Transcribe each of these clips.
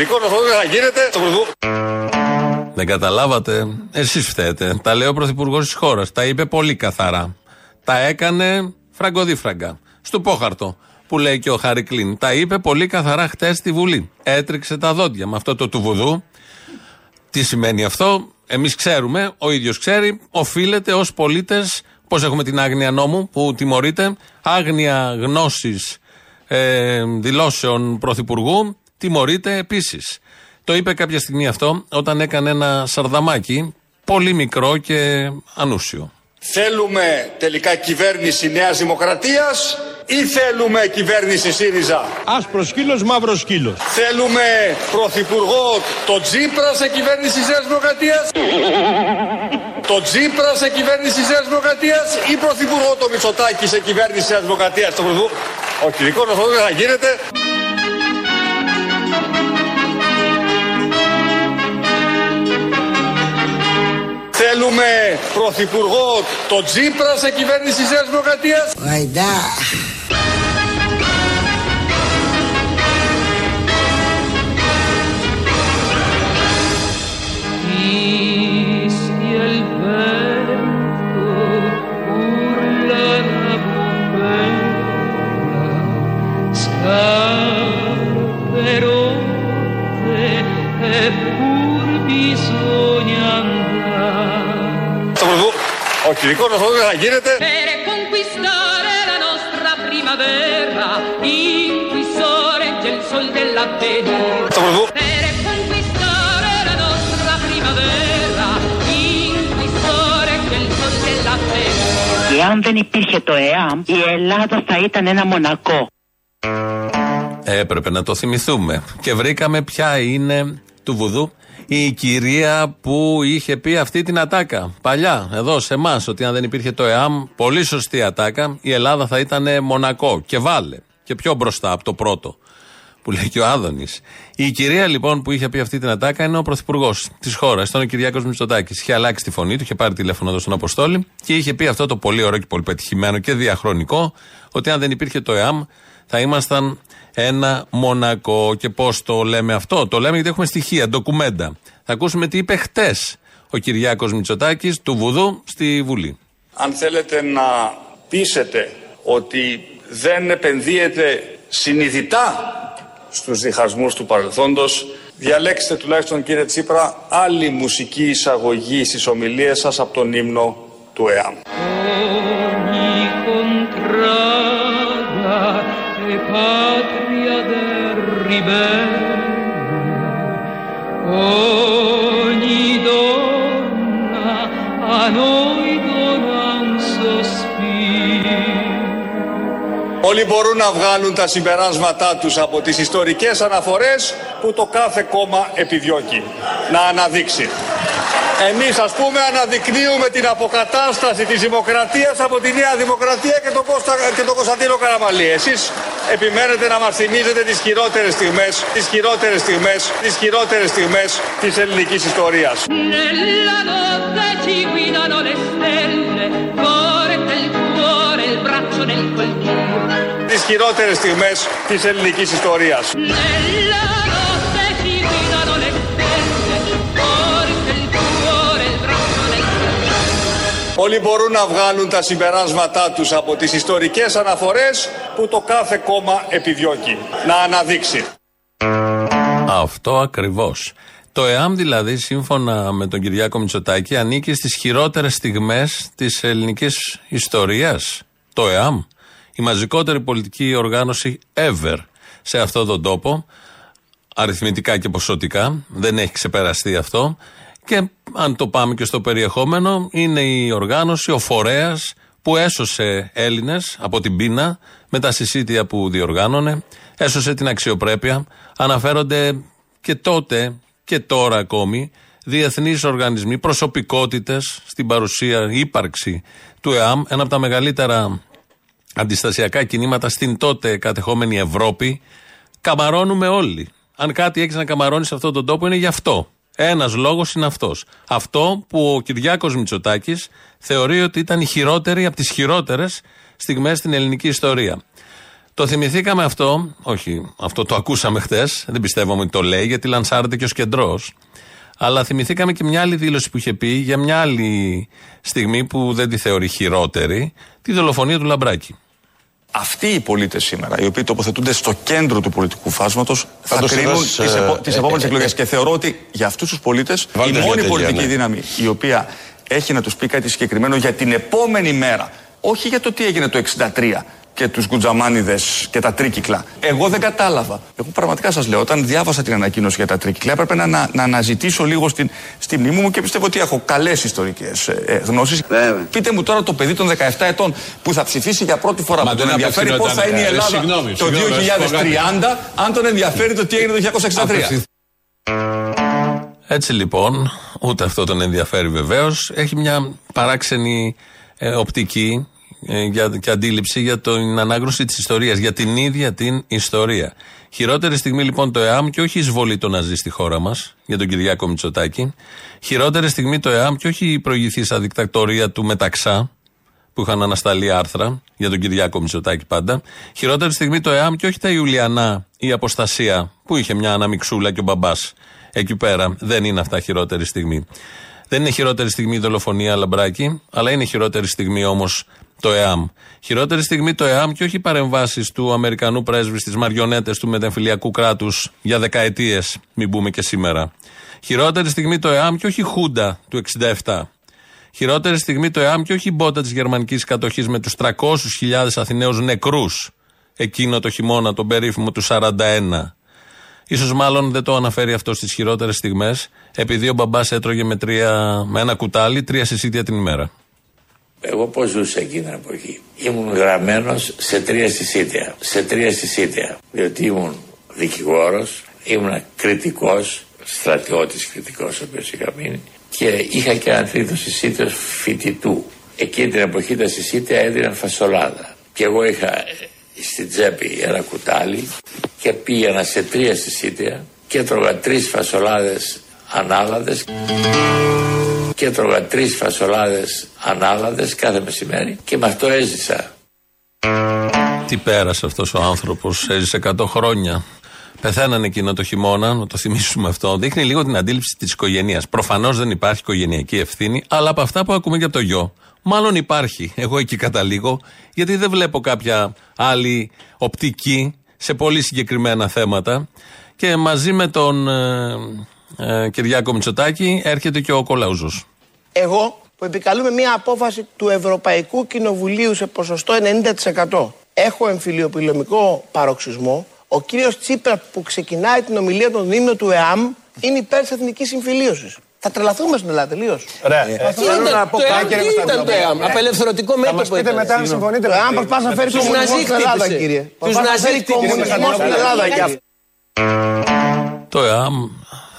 κυρικό να γίνεται στο Δεν καταλάβατε. Εσείς φταίτε. Τα λέει ο Πρωθυπουργός της χώρας. Τα είπε πολύ καθαρά. Τα έκανε φραγκοδίφραγκα. Στο πόχαρτο που λέει και ο Χαρικλίν. Τα είπε πολύ καθαρά χτες στη Βουλή. Έτριξε τα δόντια με αυτό το του βουδού. Τι σημαίνει αυτό, εμείς ξέρουμε, ο ίδιος ξέρει, οφείλεται ως πολίτες, πώς έχουμε την άγνοια νόμου που τιμωρείται, άγνοια γνώσης ε, δηλώσεων πρωθυπουργού, τιμωρείται επίσης. Το είπε κάποια στιγμή αυτό όταν έκανε ένα σαρδαμάκι πολύ μικρό και ανούσιο. Θέλουμε τελικά κυβέρνηση Νέας Δημοκρατίας ή θέλουμε κυβέρνηση ΣΥΡΙΖΑ; Άσπρος σκύλος, μαύρος σκύλος. Θέλουμε πρωθυπουργό το Τζίπρα σε κυβέρνηση Νέας Δημοκρατίας; το Τζίπρα σε κυβέρνηση Νέας Δημοκρατίας ή πρωθυπουργό το Μητσοτάκη σε κυβέρνηση Νέας Δημοκρατίας; Το πρωθυπουργό. Ο κυρικό να θα γίνεται. Θέλουμε πρωθυπουργό το Τζίπρα σε κυβέρνηση Νέας Δημοκρατίας. Ο in cui sorregge il sol della Εάν δεν υπήρχε το ΕΑΜ, η Ελλάδα θα ήταν ένα μονακό. Έπρεπε να το θυμηθούμε. Και βρήκαμε ποια είναι του βουδού η κυρία που είχε πει αυτή την ατάκα παλιά, εδώ σε εμάς, ότι αν δεν υπήρχε το ΕΑΜ, πολύ σωστή ατάκα, η Ελλάδα θα ήταν Μονακό και βάλε. Και πιο μπροστά από το πρώτο που λέει και ο Άδωνης. Η κυρία λοιπόν που είχε πει αυτή την ατάκα είναι ο πρωθυπουργός της χώρας, ήταν ο Κυριάκος Μητσοτάκης. Είχε αλλάξει τη φωνή του, είχε πάρει τηλέφωνο εδώ στον Αποστόλη και είχε πει αυτό το πολύ ωραίο και πολύ πετυχημένο και διαχρονικό, ότι αν δεν υπήρχε το ΕΑΜ θα ήμασταν ένα Μονακό. Και πώς το λέμε αυτό, το λέμε γιατί έχουμε στοιχεία, ντοκουμέντα. Θα ακούσουμε τι είπε χτες ο Κυριάκος Μητσοτάκης του Βουδού στη Βουλή. Αν θέλετε να πείσετε ότι δεν επενδύεται συνειδητά στους διχασμούς του παρελθόντος, διαλέξτε τουλάχιστον κύριε Τσίπρα άλλη μουσική εισαγωγή στις ομιλίες σας από τον ύμνο του ΕΑΜ. Ogni donna a noi dona un Όλοι μπορούν να βγάλουν τα συμπεράσματά τους από τις ιστορικές αναφορές που το κάθε κόμμα επιδιώκει να αναδείξει. Εμείς ας πούμε αναδεικνύουμε την αποκατάσταση της δημοκρατίας από τη Νέα Δημοκρατία και τον, Κώστα, και τον Κωνσταντίνο Καραμαλή. Εσείς επιμένετε να μας θυμίζετε τις χειρότερες στιγμές, τις χειρότερες στιγμές, τις χειρότερες στιγμές της ελληνικής ιστορίας. Τις χειρότερες στιγμές της ελληνικής ιστορίας. Όλοι μπορούν να βγάλουν τα συμπεράσματά τους από τις ιστορικές αναφορές που το κάθε κόμμα επιδιώκει να αναδείξει. Αυτό ακριβώς. Το ΕΑΜ δηλαδή, σύμφωνα με τον Κυριάκο Μητσοτάκη, ανήκει στις χειρότερες στιγμές της ελληνικής ιστορίας. Το ΕΑΜ, η μαζικότερη πολιτική οργάνωση ever σε αυτόν τον τόπο, αριθμητικά και ποσοτικά, δεν έχει ξεπεραστεί αυτό. Και αν το πάμε και στο περιεχόμενο, είναι η οργάνωση, ο φορέας που έσωσε Έλληνες από την πείνα με τα συσίτια που διοργάνωνε, έσωσε την αξιοπρέπεια. Αναφέρονται και τότε και τώρα ακόμη διεθνείς οργανισμοί, προσωπικότητες στην παρουσία, ύπαρξη του ΕΑΜ, ένα από τα μεγαλύτερα αντιστασιακά κινήματα στην τότε κατεχόμενη Ευρώπη. Καμαρώνουμε όλοι. Αν κάτι έχεις να καμαρώνεις σε αυτόν τον τόπο είναι γι' αυτό. Ένας λόγος είναι αυτός. Αυτό που ο Κυριάκος Μητσοτάκης θεωρεί ότι ήταν η χειρότερη από τις χειρότερες στιγμές στην ελληνική ιστορία. Το θυμηθήκαμε αυτό, όχι, αυτό το ακούσαμε χτε, δεν πιστεύω ότι το λέει, γιατί λανσάρεται και ο κεντρός. Αλλά θυμηθήκαμε και μια άλλη δήλωση που είχε πει για μια άλλη στιγμή που δεν τη θεωρεί χειρότερη, τη δολοφονία του Λαμπράκη. Αυτοί οι πολίτες σήμερα, οι οποίοι τοποθετούνται στο κέντρο του πολιτικού φάσματος, θα, θα κρίνουν τις ε, επόμενες ε, εκλογές. Ε, και θεωρώ ότι για αυτούς τους πολίτες η μόνη πολιτική ναι. δύναμη η οποία έχει να τους πει κάτι συγκεκριμένο για την επόμενη μέρα, όχι για το τι έγινε το 63, και τους γκουτζαμάνιδες και τα τρίκυκλα. Εγώ δεν κατάλαβα. Εγώ πραγματικά σας λέω, όταν διάβασα την ανακοίνωση για τα τρίκυκλα, έπρεπε να, να, να αναζητήσω λίγο στην, στη μνήμη μου και πιστεύω ότι έχω καλές ιστορικές ε, ε γνώσεις. Πείτε μου τώρα το παιδί των 17 ετών που θα ψηφίσει για πρώτη φορά Μα που τον ενδιαφέρει πώ θα είναι η Ελλάδα συγγνώμη, το 2030, αν τον ενδιαφέρει το τι έγινε το 1963. Έτσι λοιπόν, ούτε αυτό τον ενδιαφέρει βεβαίως. Έχει μια παράξενη ε, οπτική ε, για, και αντίληψη για την ανάγνωση της ιστορίας, για την ίδια την ιστορία. Χειρότερη στιγμή λοιπόν το ΕΑΜ και όχι η εισβολή των Ναζί στη χώρα μας, για τον Κυριάκο Μητσοτάκη. Χειρότερη στιγμή το ΕΑΜ και όχι η προηγηθήσα δικτακτορία του Μεταξά, που είχαν ανασταλεί άρθρα για τον Κυριάκο Μητσοτάκη πάντα. Χειρότερη στιγμή το ΕΑΜ και όχι τα Ιουλιανά ή η Αποστασία, που είχε μια αναμιξούλα και ο μπαμπάς εκεί πέρα. Δεν είναι αυτά χειρότερη στιγμή. Δεν είναι χειρότερη στιγμή η δολοφονία Λαμπράκη, αλλά είναι χειρότερη στιγμή όμως το ΕΑΜ. Χειρότερη στιγμή το ΕΑΜ και όχι οι παρεμβάσεις του Αμερικανού πρέσβη στις μαριονέτες του μετεμφυλιακού κράτους για δεκαετίες, μην πούμε και σήμερα. Χειρότερη στιγμή το ΕΑΜ και όχι η Χούντα του 67. Χειρότερη στιγμή το ΕΑΜ και όχι η μπότα της γερμανικής κατοχής με τους 300.000 Αθηναίους νεκρούς εκείνο το χειμώνα, τον περίφημο του 41. Ίσως μάλλον δεν το αναφέρει αυτό στις χειρότερες στιγμές, επειδή ο μπαμπάς έτρωγε με, τρία, με ένα κουτάλι τρία συσίτια την ημέρα. Εγώ πώς ζούσα εκείνη την εποχή. Ήμουν γραμμένος σε τρία συσίτια. Σε τρία συσίτια. Διότι ήμουν δικηγόρος, ήμουν κριτικός, στρατιώτης κριτικός, ο οποίος είχα μείνει. Και είχα και ένα τρίτο συσίτιο φοιτητού. Εκείνη την εποχή τα συσίτια έδιναν φασολάδα. Και εγώ είχα ε, στην τσέπη ένα κουτάλι και πήγαινα σε τρία συσίτια και έτρωγα τρεις φασολάδες ανάλαδες και έτρωγα τρεις φασολάδες ανάλαδες κάθε μεσημέρι και με αυτό έζησα. Τι πέρασε αυτός ο άνθρωπος, έζησε 100 χρόνια. Πεθαίνανε εκείνο το χειμώνα, να το θυμίσουμε αυτό. Δείχνει λίγο την αντίληψη της οικογένειας. Προφανώς δεν υπάρχει οικογενειακή ευθύνη, αλλά από αυτά που ακούμε για το γιο, μάλλον υπάρχει. Εγώ εκεί καταλήγω, γιατί δεν βλέπω κάποια άλλη οπτική σε πολύ συγκεκριμένα θέματα. Και μαζί με τον ε, ε, Κυριάκο Μητσοτάκη έρχεται και ο Κολαούζος. Εγώ που επικαλούμε μια απόφαση του Ευρωπαϊκού Κοινοβουλίου σε ποσοστό 90% έχω εμφυλιοπηλωμικό παροξισμό. Ο κύριος Τσίπρας που ξεκινάει την ομιλία των δήμων του ΕΑΜ είναι υπέρ της εθνικής συμφιλίωσης. Θα τρελαθούμε στην Ελλάδα τελείως. Ωραία. Ε, θέλω να πω κάτι. Τι ήταν το ΕΑΜ, απελευθερωτικό μέτωπο. Θα πείτε μετά αν συμφωνείτε. Το ΕΑΜ προσπάθησε να φέρει κομμουνισμό στην Ελλάδα, κύριε. Τους Ναζί κομμουνισμό στην Ελλάδα. Το ΕΑΜ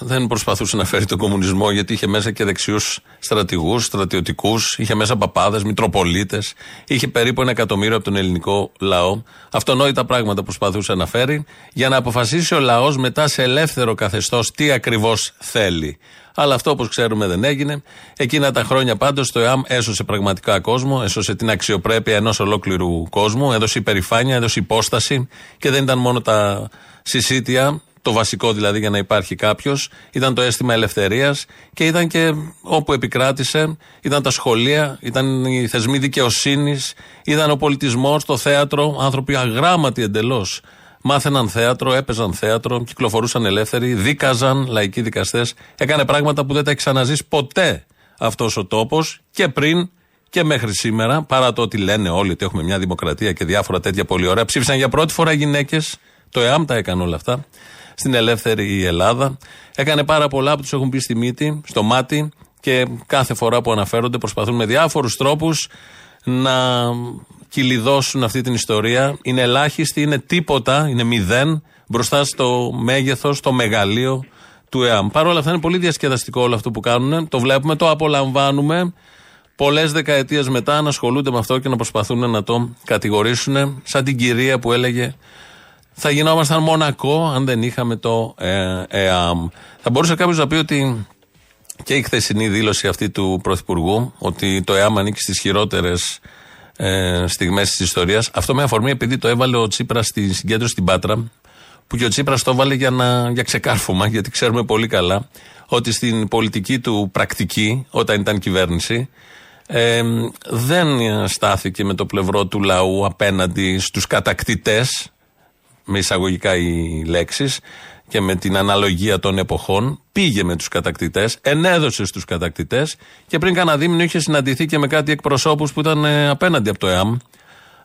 δεν προσπαθούσε να φέρει τον κομμουνισμό γιατί είχε μέσα και δεξιούς στρατηγούς, στρατιωτικούς, είχε μέσα παπάδες, μητροπολίτες, είχε περίπου ένα εκατομμύριο από τον ελληνικό λαό. Αυτονόητα πράγματα προσπαθούσε να φέρει για να αποφασίσει ο λαός μετά σε ελεύθερο καθεστώς τι ακριβώς θέλει. Αλλά αυτό όπως ξέρουμε δεν έγινε. Εκείνα τα χρόνια πάντως το ΕΑΜ έσωσε πραγματικά κόσμο, έσωσε την αξιοπρέπεια ενός ολόκληρου κόσμου, έδωσε υπερηφάνεια, έδωσε υπόσταση και δεν ήταν μόνο τα συσίτια το βασικό δηλαδή για να υπάρχει κάποιος, ήταν το αίσθημα ελευθερίας και ήταν και όπου επικράτησε, ήταν τα σχολεία, ήταν οι θεσμοί δικαιοσύνης, ήταν ο πολιτισμός, το θέατρο, άνθρωποι αγράμματοι εντελώς. Μάθαιναν θέατρο, έπαιζαν θέατρο, κυκλοφορούσαν ελεύθεροι, δίκαζαν λαϊκοί δικαστές. Έκανε πράγματα που δεν τα έχει ξαναζήσει ποτέ αυτός ο τόπος και πριν και μέχρι σήμερα, παρά το ότι λένε όλοι ότι έχουμε μια δημοκρατία και διάφορα τέτοια πολύ ωραία. Ψήφισαν για πρώτη φορά γυναίκες. Το ΕΑΜ τα έκανε όλα αυτά στην ελεύθερη Ελλάδα. Έκανε πάρα πολλά που τους έχουν πει στη μύτη, στο μάτι και κάθε φορά που αναφέρονται προσπαθούν με διάφορους τρόπους να κυλιδώσουν αυτή την ιστορία. Είναι ελάχιστη, είναι τίποτα, είναι μηδέν μπροστά στο μέγεθος, στο μεγαλείο του ΕΑΜ. Παρ' όλα αυτά είναι πολύ διασκεδαστικό όλο αυτό που κάνουν. Το βλέπουμε, το απολαμβάνουμε. Πολλές δεκαετίες μετά να ασχολούνται με αυτό και να προσπαθούν να το κατηγορήσουν, σαν την κυρία που έλεγε θα γινόμασταν Μονακό αν δεν είχαμε το ε, ΕΑΜ. Θα μπορούσε κάποιος να πει ότι και η χθεσινή δήλωση αυτή του Πρωθυπουργού, ότι το ΕΑΜ ανήκει στις χειρότερες ε, στιγμές της ιστορίας. Αυτό με αφορμή επειδή το έβαλε ο Τσίπρας στη συγκέντρωση στην Πάτρα, που και ο Τσίπρας το έβαλε για, να, για ξεκάρφωμα, γιατί ξέρουμε πολύ καλά ότι στην πολιτική του πρακτική, όταν ήταν κυβέρνηση, ε, δεν στάθηκε με το πλευρό του λαού απέναντι στους κατακτητές, με εισαγωγικά οι λέξεις, και με την αναλογία των εποχών, πήγε με τους κατακτητές, ενέδωσε στους κατακτητές και πριν κανένα δίμηνο είχε συναντηθεί και με κάτι εκπροσώπους που ήταν ε, απέναντι από το ΕΑΜ,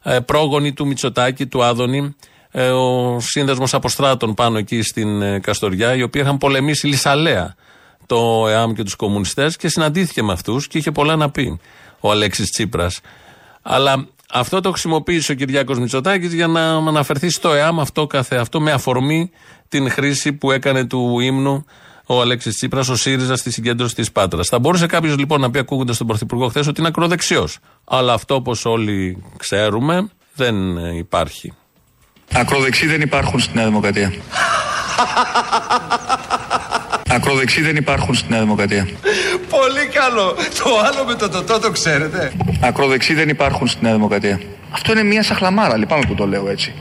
ε, πρόγονοι του Μητσοτάκη, του Άδωνη, ε, ο σύνδεσμος αποστράτων πάνω εκεί στην ε, Καστοριά, οι οποίοι είχαν πολεμήσει λισαλέα το ΕΑΜ και τους κομμουνιστές και συναντήθηκε με αυτούς και είχε πολλά να πει ο Αλέξης Τσίπρας. Αλλά αυτό το χρησιμοποίησε ο Κυριάκος Μητσοτάκης για να αναφερθεί στο ΕΑΜ αυτό καθε αυτό με αφορμή την χρήση που έκανε του ύμνου ο Αλέξης Τσίπρας, ο ΣΥΡΙΖΑ στη συγκέντρωση της Πάτρας. Θα μπορούσε κάποιος λοιπόν να πει, ακούγοντας τον Πρωθυπουργό χθες, ότι είναι ακροδεξιός. Αλλά αυτό, όπως όλοι ξέρουμε, δεν υπάρχει. Ακροδεξιοί δεν υπάρχουν στη Νέα Δημοκρατία. Ακροδεξιοί δεν υπάρχουν στη Νέα Δημοκρατία. Πολύ καλό. Το άλλο με το τοτό το ξέρετε. Ακροδεξιοί δεν υπάρχουν στη Νέα Δημοκρατία. Αυτό είναι μια σαχλαμάρα, λυπάμαι που το λέω έτσι.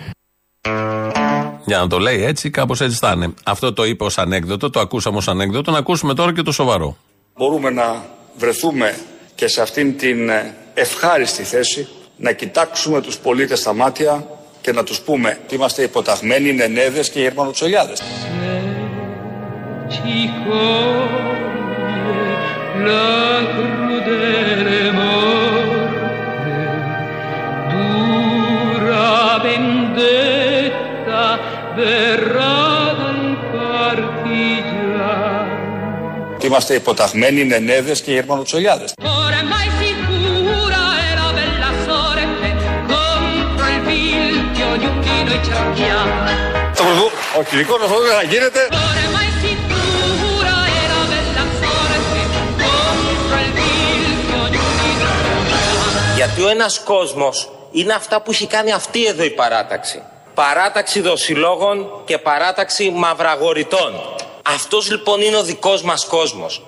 Για να το λέει έτσι, κάπως έτσι θα είναι. Αυτό το είπε ως ανέκδοτο, το ακούσαμε ως ανέκδοτο. Να ακούσουμε τώρα και το σοβαρό. Μπορούμε να βρεθούμε και σε αυτήν την ε, ευχάριστη θέση να κοιτάξουμε τους πολίτες στα μάτια και να τους πούμε ότι είμαστε υποταγμένοι νενέδες και γερμανοτσολιάδες. Είμαστε υποταγμένοι νενέδες και γερμανοτσολιάδες. Το πρωτού, όχι δικό μας αυτό δεν γίνεται. Γιατί ο ένας κόσμος είναι αυτά που έχει κάνει αυτή εδώ η παράταξη. Παράταξη δοσιλόγων και παράταξη μαυραγοριτών. Αυτός λοιπόν είναι ο δικός μας κόσμος.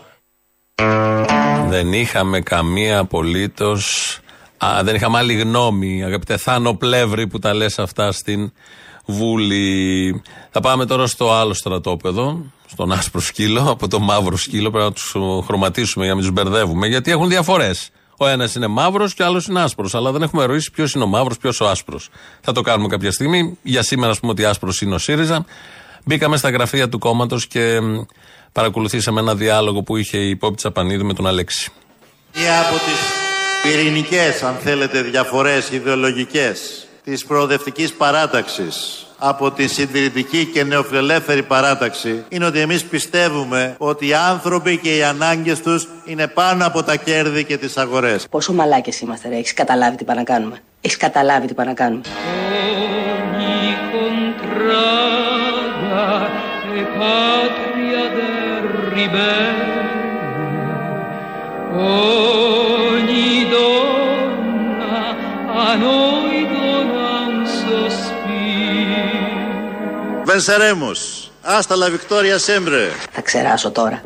Δεν είχαμε καμία απολύτως Α, δεν είχαμε άλλη γνώμη, αγαπητέ Θάνο Πλεύρη που τα λες αυτά στην Βούλη. Θα πάμε τώρα στο άλλο στρατόπεδο, στον άσπρο σκύλο, από το μαύρο σκύλο. Πρέπει να τους χρωματίσουμε για να μην τους μπερδεύουμε, γιατί έχουν διαφορές. Ο ένας είναι μαύρος και ο άλλος είναι άσπρος. Αλλά δεν έχουμε ρωτήσει ποιος είναι ο μαύρος, ποιος ο άσπρος. Θα το κάνουμε κάποια στιγμή. Για σήμερα, ας πούμε, ότι άσπρος είναι ο ΣΥΡΙΖΑ. Μπήκαμε στα γραφεία του κόμματος και παρακολουθήσαμε ένα διάλογο που είχε η Πόπη Τσαπανίδη με τον Αλέξη. Μία από τις πυρηνικές, αν θέλετε, διαφορές ιδεολογικές της προοδευτικής παράταξης από τη συντηρητική και νεοφιλελεύθερη παράταξη είναι ότι εμείς πιστεύουμε ότι οι άνθρωποι και οι ανάγκες τους είναι πάνω από τα κέρδη και τις αγορές. Πόσο μαλάκες είμαστε ρε, έχεις καταλάβει τι πάνε να κάνουμε. Έχεις καταλάβει τι πάνε να κάνουμε. Venceremos. Hasta la victoria sempre. Θα ξεράσω τώρα.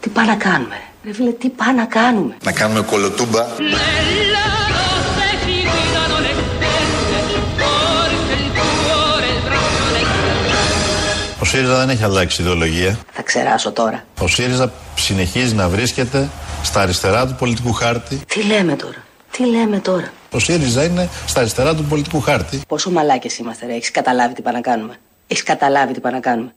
Τι πάνε να κάνουμε. Ρε φίλε, τι πάνε να κάνουμε; Να κάνουμε κολοτούμπα. Ο ΣΥΡΙΖΑ δεν έχει αλλάξει ιδεολογία. Θα ξεράσω τώρα. Ο ΣΥΡΙΖΑ συνεχίζει να βρίσκεται στα αριστερά του πολιτικού χάρτη. Τι λέμε τώρα; Τι λέμε τώρα; Ο ΣΥΡΙΖΑ είναι στα αριστερά του πολιτικού χάρτη. Πόσο μαλάκες είμαστε, ρε. Έχεις καταλάβει τι πάνε να κάνουμε; Έχεις καταλάβει τι πάνε να κάνουμε;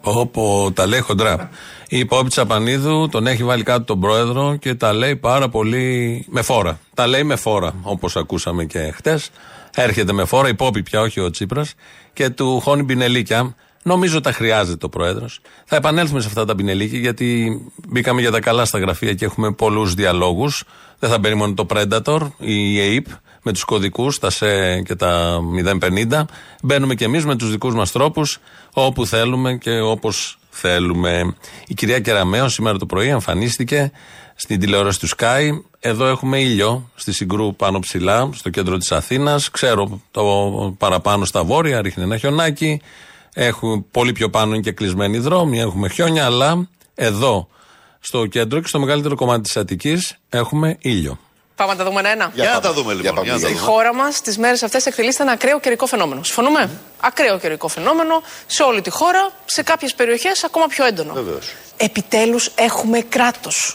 Όπω τα λέει χοντρά. Η υπόπτη Τσαπανίδου τον έχει βάλει κάτω τον πρόεδρο και τα λέει πάρα πολύ με φόρα. Τα λέει με φόρα, όπως ακούσαμε και χτες. Έρχεται με φόρα, υπόπη πια, όχι ο Τσίπρας, και του χώνει πινελίκια. Νομίζω τα χρειάζεται ο πρόεδρος. Θα επανέλθουμε σε αυτά τα πινελίκια, γιατί μπήκαμε για τα καλά στα γραφεία και έχουμε πολλούς διαλόγους. Δεν θα μπαίνει μόνο το Predator ή η ΑΕΠ με τους κωδικούς, τα ΣΕ και τα 050. Μπαίνουμε κι εμείς με τους δικούς μας τρόπους, όπου θέλουμε και όπως θέλουμε. Η κυρία Κεραμέο σήμερα το πρωί εμφανίστηκε στην τηλεόραση του Sky. Εδώ έχουμε ήλιο στη Συγκρού πάνω ψηλά, στο κέντρο της Αθήνας. Ξέρω το παραπάνω στα βόρεια, ρίχνει ένα χιονάκι. Έχουμε πολύ πιο πάνω είναι και κλεισμένοι δρόμοι, έχουμε χιόνια, αλλά εδώ στο κέντρο και στο μεγαλύτερο κομμάτι της Αττικής έχουμε ήλιο. Πάμε να τα δούμε ένα-ένα. Για, να τα δούμε λοιπόν. Για Η χώρα μας τις μέρες αυτές εκτελείται ένα ακραίο καιρικό φαινόμενο. Συμφωνούμε; Ακραίο καιρικό φαινόμενο σε όλη τη χώρα, σε κάποιες περιοχές ακόμα πιο έντονο. Βεβαίως. Επιτέλους έχουμε κράτος.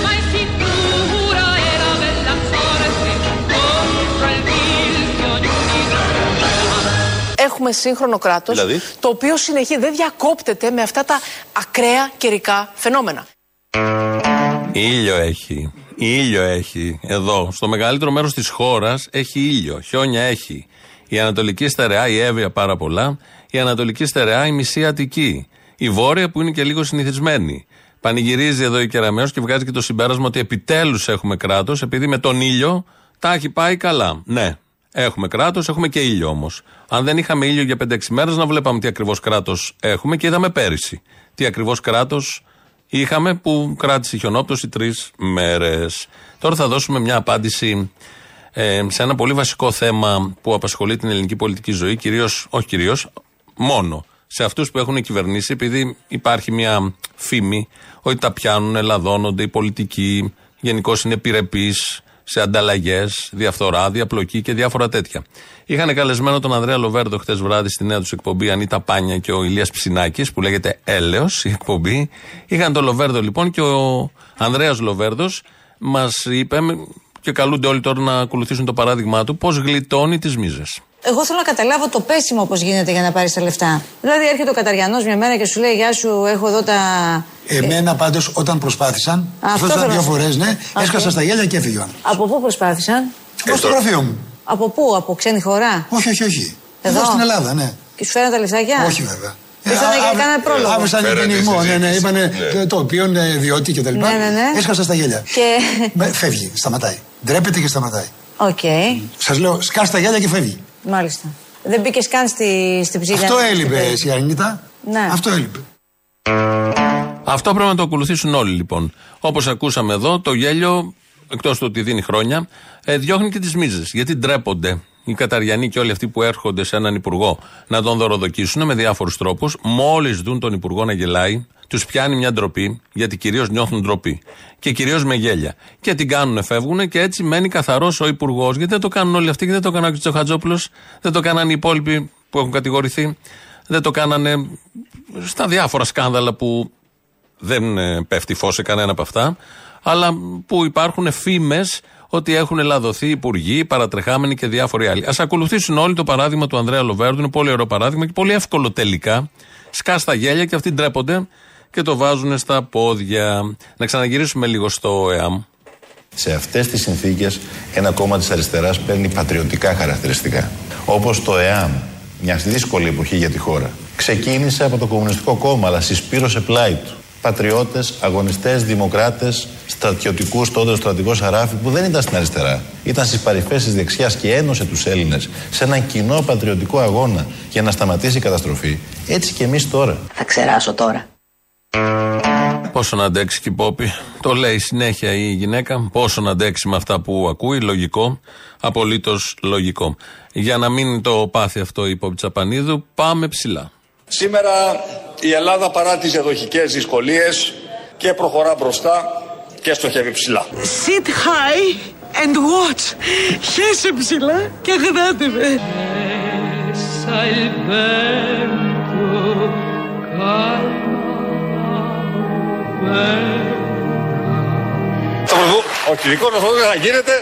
Έχουμε σύγχρονο κράτος, Δηλαδή; το οποίο συνεχίζει, δεν διακόπτεται με αυτά τα ακραία καιρικά φαινόμενα. Ήλιο έχει. Ήλιο έχει. Εδώ. Στο μεγαλύτερο μέρος της χώρας έχει ήλιο. Χιόνια έχει. Η Ανατολική Στερεά, η Εύβοια πάρα πολλά. Η Ανατολική Στερεά, η μισή Αττική. Η Βόρεια που είναι και λίγο συνηθισμένη. Πανηγυρίζει εδώ η Κεραμαίο και βγάζει και το συμπέρασμα ότι επιτέλους έχουμε κράτος, επειδή με τον ήλιο τα έχει πάει καλά. Ναι, έχουμε κράτος, έχουμε και ήλιο όμως. Αν δεν είχαμε ήλιο για 5-6 μέρες, να βλέπαμε τι ακριβώς κράτος έχουμε και είδαμε πέρυσι. Τι ακριβώς κράτος είχαμε που κράτησε η χιονόπτωση τρεις μέρες. Τώρα θα δώσουμε μια απάντηση ε, σε ένα πολύ βασικό θέμα που απασχολεί την ελληνική πολιτική ζωή, κυρίως, όχι κυρίως, μόνο σε αυτούς που έχουν κυβερνήσει, επειδή υπάρχει μια φήμη ότι τα πιάνουν, ελαδώνονται, οι πολιτικοί γενικώς είναι επιρρεπείς σε ανταλλαγές, διαφθορά, διαπλοκή και διάφορα τέτοια. Είχαν καλεσμένο τον Ανδρέα Λοβέρδο χτες βράδυ στη νέα τους εκπομπή Ανίτα Πάνια και ο Ηλίας Ψινάκης, που λέγεται Έλεος η εκπομπή. Είχαν τον Λοβέρδο λοιπόν και ο Ανδρέας Λοβέρδο μας είπε και καλούνται όλοι τώρα να ακολουθήσουν το παράδειγμά του πώς γλιτώνει τις μίζες. Εγώ θέλω να καταλάβω το πέσιμο πώς γίνεται για να πάρεις τα λεφτά. Δηλαδή έρχεται ο Καταριανός μια μέρα και σου λέει Γεια σου, έχω εδώ τα. Εμένα πάντως όταν προσπάθησαν, Αυτό προσπάθησαν θέλω δύο να σου φορές, πω. ναι, Οκ. έσκασα στα γέλια και έφυγε ο άνθρωπο. Από πού προσπάθησαν, Εγώ στο γραφείο μου. Από πού, από ξένη χώρα; Όχι, όχι, όχι. Εδώ; Εδώ στην Ελλάδα, ναι. Και σου φέραν τα λεφτάκια; Όχι βέβαια. Ήρθανε α- και κάνανε πρόλογο. Άβεσαν Φέρανε γεννημό, ναι, ναι. συζήτηση, Είπανε ναι. το οποίο είναι διότι και τα λοιπά. Ναι, ναι, ναι. Έσκασα στα γέλια. Και. Με- Φεύγει, σταματάει. Ντρέπεται και σταματάει. Οκ, Σας λέω, σκάς τα γέλια και φεύγει. μάλιστα. Δεν μπήκε καν στη, στην ψήλια. Αυτό στην έλειπε, περίπτωση. εσύ Αρνίτα. Ναι. Αυτό έλειπε. Αυτό πρέπει να το ακολουθήσουν όλοι λοιπόν. Όπως ακούσαμε εδώ, το γέλιο, εκτός του ότι δίνει χρόνια, ε, διώχνει και τις μίζες. Γιατί ντρέπονται οι Καταριανοί και όλοι αυτοί που έρχονται σε έναν υπουργό να τον δωροδοκίσουν με διάφορους τρόπους. Μόλις δουν τον υπουργό να γελάει, τους πιάνει μια ντροπή, γιατί κυρίως νιώθουν ντροπή. Και κυρίως με γέλια. Και την κάνουν, φεύγουν και έτσι μένει καθαρός ο υπουργός. Γιατί δεν το κάνουν όλοι αυτοί και δεν το έκαναν και ο Χατζόπουλο, δεν το κάναν οι υπόλοιποι που έχουν κατηγορηθεί, δεν το κάνανε στα διάφορα σκάνδαλα που δεν ε, πέφτει φως σε κανένα από αυτά, αλλά που υπάρχουν φήμες ότι έχουν λαδωθεί υπουργοί, παρατρεχάμενοι και διάφοροι άλλοι. Α ακολουθήσουν όλοι το παράδειγμα του Ανδρέα Λοβέρδου. Είναι πολύ ωραίο παράδειγμα και πολύ εύκολο τελικά. Σκά στα γέλια και αυτοί ντρέπονται και το βάζουν στα πόδια. Να ξαναγυρίσουμε λίγο στο ΕΑΜ. Σε αυτές τις συνθήκες ένα κόμμα της αριστεράς παίρνει πατριωτικά χαρακτηριστικά. Όπως το ΕΑΜ, μια δύσκολη εποχή για τη χώρα. Ξεκίνησε από το Κομμουνιστικό Κόμμα, αλλά συσπήρωσε πλάι του. Πατριώτες, αγωνιστές, δημοκράτες, στρατιωτικούς, τότε ο στρατηγός Αράφη, που δεν ήταν στην αριστερά. Ήταν στις παρυφές της δεξιάς και ένωσε τους Έλληνες σε έναν κοινό πατριωτικό αγώνα για να σταματήσει η καταστροφή. Έτσι και εμείς τώρα. Θα ξεράσω τώρα. Πόσο να αντέξει και η Πόπη. Το λέει συνέχεια η γυναίκα. Πόσο να αντέξει με αυτά που ακούει. Λογικό. Απολύτως λογικό. Για να μην το πάθει αυτό η Πόπη Τσαπανίδου, πάμε ψηλά. Σήμερα η Ελλάδα παρά τις εδοχικές δυσκολίες και προχωρά μπροστά και στοχεύει ψηλά. Sit high and watch. Χέσε ψηλά και γράτε με. Το πρωθυπουργό- Ο κυρικός μας δεν θα γίνεται.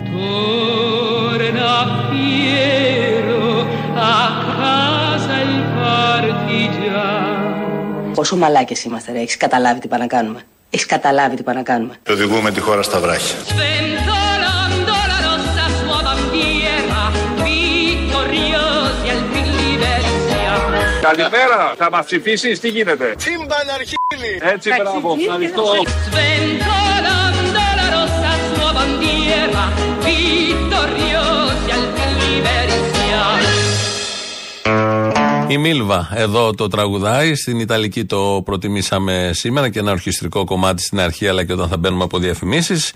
Πόσο μαλάκες είμαστε ρε, έχεις καταλάβει τι πάνε να κάνουμε. Έχεις καταλάβει τι πάνε να κάνουμε. Και οδηγούμε τη χώρα στα βράχια. Καλημέρα, θα μας ψηφίσεις, τι γίνεται; Τσίμπαν αρχίλη. Έτσι, μπράβο, ευχαριστώ. Sventolando la rossa sua bandiera, vittoriosi al Liberi siamo. Η Μίλβα εδώ το τραγουδάει. Στην Ιταλική το προτιμήσαμε σήμερα και ένα ορχιστρικό κομμάτι στην αρχή, αλλά και όταν θα μπαίνουμε από διαφημίσεις.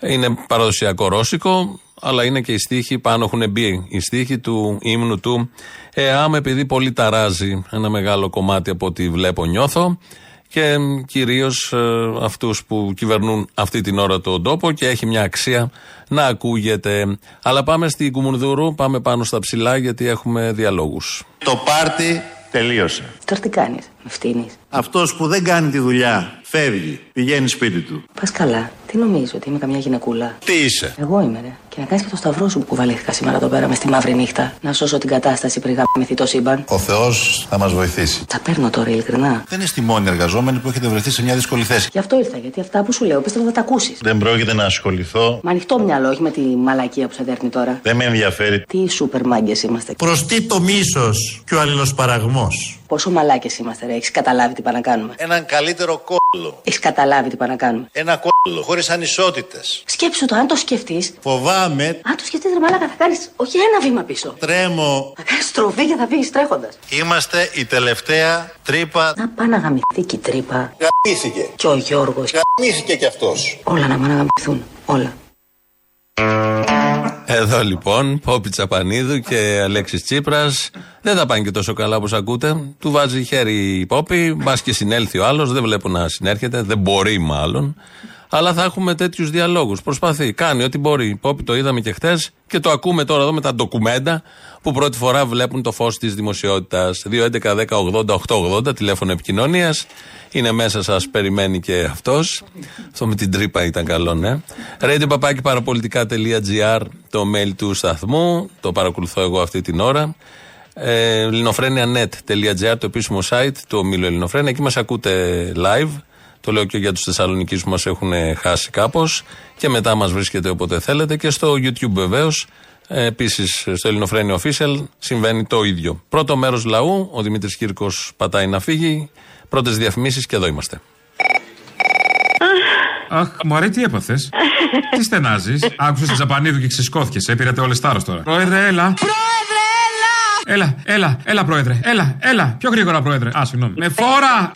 Είναι παραδοσιακό ρώσικο, αλλά είναι και οι στίχοι πάνω έχουν μπει. Οι στίχοι του ύμνου του ΕΑΜ, επειδή πολύ ταράζει ένα μεγάλο κομμάτι από ό,τι βλέπω, νιώθω και κυρίως αυτούς που κυβερνούν αυτή την ώρα τον τόπο και έχει μια αξία να ακούγεται. Αλλά πάμε στην Κουμουνδούρου, πάμε πάνω στα ψηλά γιατί έχουμε διαλόγους. Το πάρτι τελείωσε. Τώρα τι κάνεις, με φτύνει. Αυτός που δεν κάνει τη δουλειά φεύγει, πηγαίνει σπίτι του. Πας καλά. Τι νομίζω, ότι είμαι καμιά γυναικούλα; Τι είσαι; Εγώ είμαι, ρε. Και να κάνεις και το σταυρό σου που κουβαλήθηκα σήμερα εδώ πέρα μες στη μαύρη νύχτα. Να σώσω την κατάσταση πριν γαμηθεί το σύμπαν. Ο Θεός θα μας βοηθήσει. Τα παίρνω τώρα, ειλικρινά. Δεν είστε οι μόνοι εργαζόμενοι που έχετε βρεθεί σε μια δύσκολη θέση. Γι' αυτό ήρθα, γιατί αυτά που σου λέω πίστευα θα τα ακούσεις. Δεν πρόκειται να ασχοληθώ. Με ανοιχτό μυαλό, όχι με τη μαλακία που σε δέρνει τώρα. Δεν με ενδιαφέρει. Τι σούπερ μάγκες είμαστε. Προς τι το μίσος και ο αλληλοσπαραγμός; Πόσο μαλάκες είμαστε, ρε. Έχεις καταλάβει τι πάνε να κάνουμε. Έναν καλύτερο κόλλο. Έχεις καταλάβει τι πάνε να κάνουμε. Ένα κόλλο χωρίς ανισότητες. Σκέψου το, αν το σκεφτεί. Φοβάμαι, Αν το σκεφτείς, ρε Μαλάκα, θα κάνεις όχι ένα βήμα πίσω. τρέμω. Θα κάνεις στροφή και θα φύγεις τρέχοντας. Είμαστε η τελευταία τρύπα. Να πάει να γαμηθεί και η τρύπα. Γαμήθηκε. Και ο Γιώργος. Γαμήθηκε κι αυτός. Όλα να πάνε να γαμηθούν. Όλα. Εδώ λοιπόν, Πόπι Τσαπανίδου και Αλέξης Τσίπρας. Δεν θα πάνε και τόσο καλά όπως ακούτε. Του βάζει χέρι η Πόπι, μπας και συνέλθει ο άλλος. Δεν βλέπω να συνέρχεται, δεν μπορεί μάλλον. Αλλά θα έχουμε τέτοιους διαλόγους. Προσπαθεί, κάνει ό,τι μπορεί. Η Πόπι το είδαμε και χθες και το ακούμε τώρα εδώ με τα ντοκουμέντα που πρώτη φορά βλέπουν το φως της δημοσιότητας. 2.11.10.80.880 τηλέφωνο επικοινωνίας. Είναι μέσα σας, περιμένει και αυτός. Αυτό με την τρύπα ήταν καλό, ναι. Radio παπάκι παραπολιτικά.gr το mail του σταθμού. Το παρακολουθώ εγώ αυτή την ώρα. Ε, ελληνοφρένια.net.gr το επίσημο site του ομίλου Ελληνοφρένια. Εκεί μας ακούτε live. Το λέω και για τους Θεσσαλονίκη που μας έχουν χάσει κάπως. Και μετά μας βρίσκεται όποτε θέλετε. Και στο YouTube βεβαίως. Ε, Επίσης στο Ελληνοφρένιο Official συμβαίνει το ίδιο. Πρώτο μέρος λαού. Ο Δημήτρης Κύρκος πατάει να φύγει. Πρώτες διαφημίσεις και εδώ είμαστε. Αχ, μωρέ, τι έπαθες; τι στενάζεις; Άκουσες τη Ζαπανίδου και ξεσκόθηκε. Έπειρατε όλες τάρος τώρα. Πρόεδρε, έλα. Πρόεδρε, έλα! Έλα, έλα, έλα, πρόεδρε. Έλα, έλα. Πιο γρήγορα, πρόεδρε. Α, συγγνώμη. Με φόρα!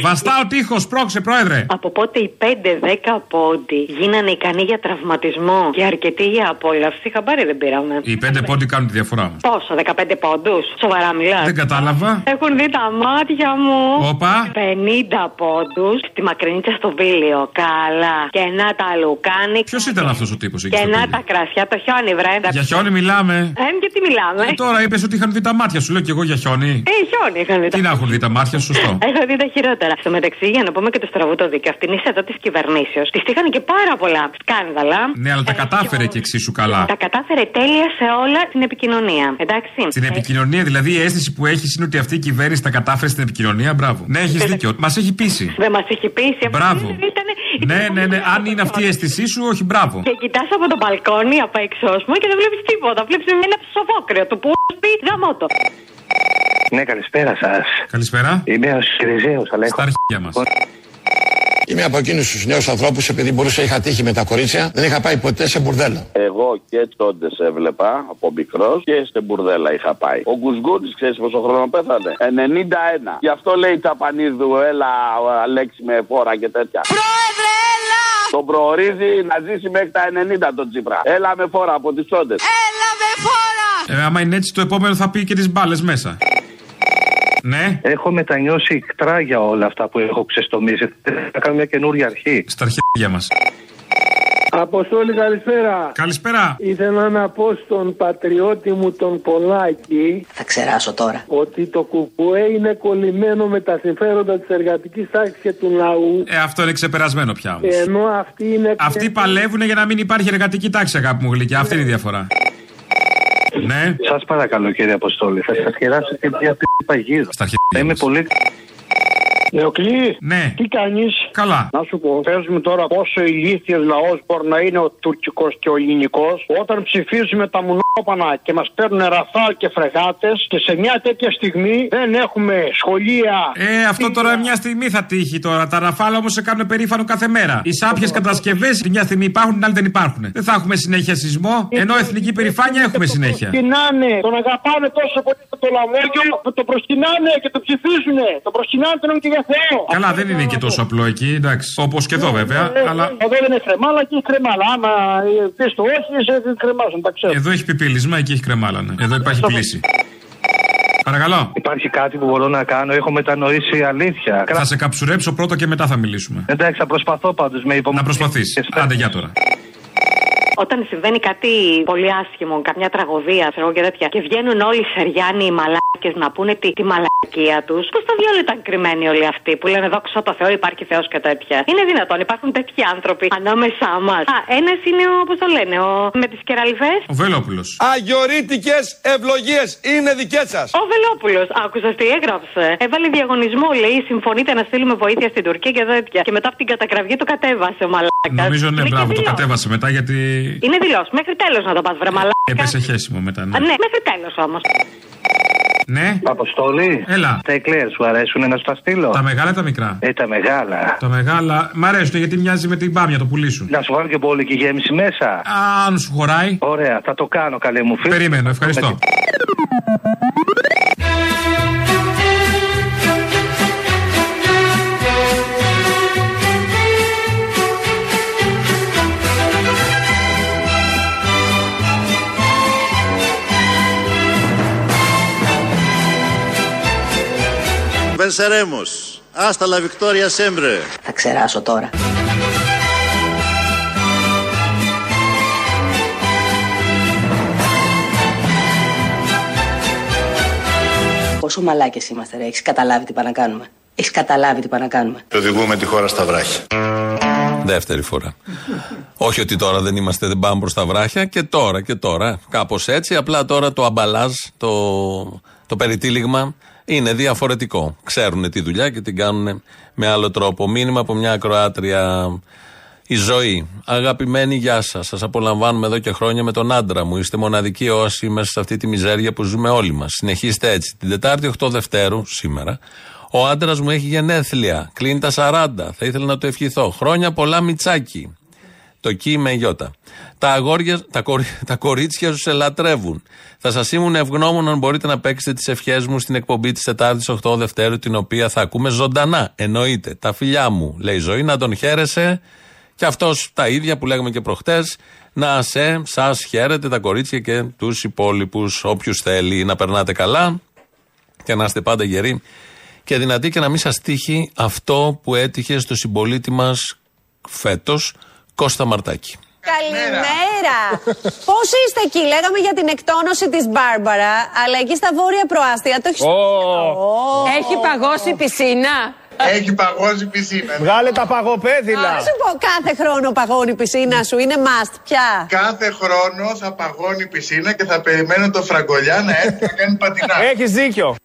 Έλα με φόρα! Βαστά ο τείχος, πρόξε, πρόεδρε. Από πότε οι 5-10 πόντι γίνανε ικανοί για τραυματισμό και αρκετοί για απόλαυση, χαμπάρι δεν πήραμε. Οι πέντε πόντι κάνουν τη διαφορά. Πόσο, 15 πόντους, σοβαρά μιλάς. Δεν κατάλαβα. Έχουν δει τα μάτια μου. Όπα. 50 πόντους στη μακρινίτσα στο βίλιο. Καλά. Και να τα λουκάνι. Ποιος ήταν αυτός ο τύπος εκεί Και στο να πύλη; τα κρασιά, το χιόνι, βρέντα. Για χιόνι μιλάμε. Ε, και τι μιλάμε; Ε, τώρα είπες ότι είχαν δει τα μάτια σου, λέω και εγώ για χιόνι. Ε, χιόνι είχαν δει. τα- Τι να έχουν δει τα μάτια σου, σωστό. Έχω δει τα χειρότερα. Στο μεταξύ, για να πούμε και το στραβού το δίκαιο, αυτήν είσαι εδώ της κυβερνήσεως. Της είχαν και πάρα πολλά σκάνδαλα. Ναι, αλλά τα κατάφερε και εξίσου καλά. Τα κατάφερε τέλεια σε όλα την επικοινωνία. Εντάξει. Στην επικοινωνία, δηλαδή η αίσθηση που έχεις είναι ότι αυτή η κυβέρνηση τα κατάφερε στην επικοινωνία. Μπράβο. Ναι, έχεις δίκιο. Μας έχει πείσει. Δεν μας έχει πείσει. Μπράβο. Ήτανε... Ναι, ναι, ναι. Αν είναι αυτή η αίσθησή σου, όχι, μπράβο. Και κοιτάς από το μπαλκόνι απ' έξω μου και δεν βλέπεις τίποτα. Βλέπεις ένα ψοφόκριο του που πει γαμότο. Ναι, καλησπέρα σας. Καλησπέρα. Είμαι ο Σιριζέος, αλλά έχω. Στα αρχεία μας. Είμαι από εκείνους τους νέους ανθρώπους, επειδή μπορούσα είχα τύχει με τα κορίτσια, δεν είχα πάει ποτέ σε μπουρδέλο. Εγώ και τσόντε έβλεπα από μικρός και σε μπουρδέλα είχα πάει. Ο Γκουσγκούρτη, ξέρεις πόσο χρόνο πέθανε; 91. Γι' αυτό λέει Τσαπανίδου, έλα Αλέξη με φόρα και τέτοια. Πρόεδρε, έλα! Τον προορίζει να ζήσει μέχρι τα 90 τον Τσίπρα. Έλα με φόρα από τις τσόντε. Έλα με φόρα! Ε, άμα είναι έτσι, το επόμενο θα πει και τις μπάλες μέσα. Ναι. Έχω μετανιώσει ικτρά για όλα αυτά που έχω ξεστομίσει. Θα κάνω μια καινούρια αρχή. Στα αρχεία μας. Αποστόλη καλησπέρα. Καλησπέρα. Ήθελα να πω στον πατριώτη μου τον Πολάκη Θα ξεράσω τώρα. ότι το κουκουέ είναι κολλημένο με τα συμφέροντα της εργατικής τάξης και του λαού Ε, αυτό είναι ξεπερασμένο πια όμως. ενώ αυτή είναι... Αυτοί παλεύουν για να μην υπάρχει εργατική τάξη, αγάπη μου γλυκιά. Αυτή είναι η διαφορά. Ναι. Σας παρακαλώ, κύριε Αποστόλη, θα σας κεράσω και μια πίπα γύρω. Στα Θα είμαι πολύ. Νεοκλή. Ναι. Τι κάνεις; Καλά. Να σου πω, παίζουμε τώρα πόσο ηλίθιος λαός μπορεί να είναι ο τουρκικός και ο ελληνικός; Όταν ψηφίζουμε τα μουνόπανα και μας παίρνουν ραφάλ και φρεγάτες και σε μια τέτοια στιγμή δεν έχουμε σχολεία. Ε, αυτό τώρα μια στιγμή θα τύχει τώρα. Τα ραφάλα όμως σε κάνουν περήφανο κάθε μέρα. Οι σάπιες κατασκευές τη μια στιγμή υπάρχουν, την άλλη δεν υπάρχουν. Δεν θα έχουμε συνέχεια σεισμό, ενώ εθνική περηφάνεια έχουμε συνέχεια. Προσκυνάνε, τον αγαπάνε τόσο πολύ το λαμόγιο που το προσκυνάνε και το ψηφίζουν. Το προσκυνάνε τον και για Θεό. Καλά, δεν είναι και τόσο απλό εκεί, εντάξει. Όπως και εδώ βέβαια. Ε, αλλά... Εδώ δεν είναι κρεμάλα και κρεμάλα. Άμα πεις το όχι, σε κρεμάζουν, τα ξέρω. Εδώ έχει πιπίλισμα, εκεί έχει κρεμάλα. ναι. Εδώ υπάρχει πλήση. Παρακαλώ. Υπάρχει κάτι που μπορώ να κάνω, έχω μετανοήσει αλήθεια. Θα σε καψουρέψω πρώτα και μετά θα μιλήσουμε. Εντάξει, θα προσπαθώ πάντως με υπομονή. Να προσπαθείς. Άντε, για τώρα. Όταν συμβαίνει κάτι πολύ άσχημο, καμιά τραγωδία, ξέρω εγώ και τέτοια, και βγαίνουν όλοι οι σεριάνοι οι μαλάκε να πούνε τη, τη μαλακία τους, πώς το διόλου ήταν κρυμμένοι όλοι αυτοί που λένε δόξα τω Θεώ, υπάρχει Θεός και τέτοια. Είναι δυνατόν, υπάρχουν τέτοιοι άνθρωποι ανάμεσά μας. Α, ένας είναι ο, πώς το λένε, ο, με τις κεραλιφέ. Ο Βελόπουλος. Αγιορείτικες ευλογίες είναι δικές σας. Ο Βελόπουλος, άκουσα τι έγραψε; Έβαλε διαγωνισμό, λέει, συμφωνείτε να στείλουμε βοήθεια στην Τουρκία και τέτοια. Και μετά από την κατακραυγή το κατέβασε ο μαλάκα. Νομίζω ναι, μπράβο, το κατέβασε μετά γιατί. Είναι δηλώσεις. Μέχρι τέλος να το πας βρε μαλάκα. Έπεσε χέσιμο μετά. Ναι, Α, ναι μέχρι τέλος όμως. Ναι. Αποστολή. Έλα. Τα εκλέρ σου αρέσουν να σου τα στείλω; Τα μεγάλα ή τα μικρά; Ε, τα μεγάλα. Τα μεγάλα. Μ' αρέσουν γιατί μοιάζει με την μπάμια το πουλί σου. Να σου βάλω και πολύ και γέμιση μέσα. Αν σου χωράει. Ωραία, θα το κάνω καλέ μου φίλε. Περίμενω, ευχαριστώ. Venceremos. Hasta la victoria siempre. Θα ξεράσω τώρα. Πόσο μαλάκες είμαστε ρε, έχεις καταλάβει τι πάνε να κάνουμε. Έχεις καταλάβει τι πάνε να κάνουμε. Οδηγούμε τη χώρα στα βράχια. Δεύτερη φορά. Όχι ότι τώρα δεν είμαστε, δεν πάμε προς τα βράχια και τώρα και τώρα. Κάπως έτσι. Απλά τώρα το αμπαλάζ, το, το περιτύλιγμα είναι διαφορετικό. Ξέρουν τη δουλειά και την κάνουν με άλλο τρόπο. Μήνυμα από μια ακροάτρια. Η ζωή. Αγαπημένη, γεια σας. Σας απολαμβάνουμε εδώ και χρόνια με τον άντρα μου. Είστε μοναδική όση μέσα σε αυτή τη μιζέρια που ζούμε όλοι μας. Συνεχίστε έτσι. Την Τετάρτη 8 Δευτέρου, σήμερα, ο άντρας μου έχει γενέθλια. Κλείνει τα 40. Θα ήθελα να το ευχηθώ. Χρόνια πολλά μιτσάκι. Το κι με γιώτα. Τα, αγόρια, τα, κορι, τα κορίτσια σου σε λατρεύουν. Θα σας ήμουν ευγνώμων αν μπορείτε να παίξετε τις ευχές μου στην εκπομπή της Τετάρτης 8 Δευτέρου, την οποία θα ακούμε ζωντανά. Εννοείται. Τα φιλιά μου, λέει η ζωή, να τον χαίρεσαι. Και αυτός τα ίδια που λέγαμε και προχτές. Να σε, σας χαίρετε τα κορίτσια και τους υπόλοιπους, όποιους θέλει να περνάτε καλά και να είστε πάντα γεροί και δυνατοί και να μην σας τύχει αυτό που έτυχε στο συμπολίτη μας φέτος, Κώστα Μαρτάκη. Καλημέρα! Πώς είστε εκεί, λέγαμε για την εκτόνωση της Μπάρμπαρα, αλλά εκεί στα βόρεια προάστια το έχει. Έχει παγώσει η πισίνα. Έχει παγώσει η πισίνα. Βγάλε τα παγοπέδιλα. Να σου πω, κάθε χρόνο παγώνει η πισίνα σου, είναι must πια. Κάθε χρόνο θα παγώνει η πισίνα και θα περιμένω το φραγκολιά να έρθει να κάνει πατινά. Έχεις δίκιο.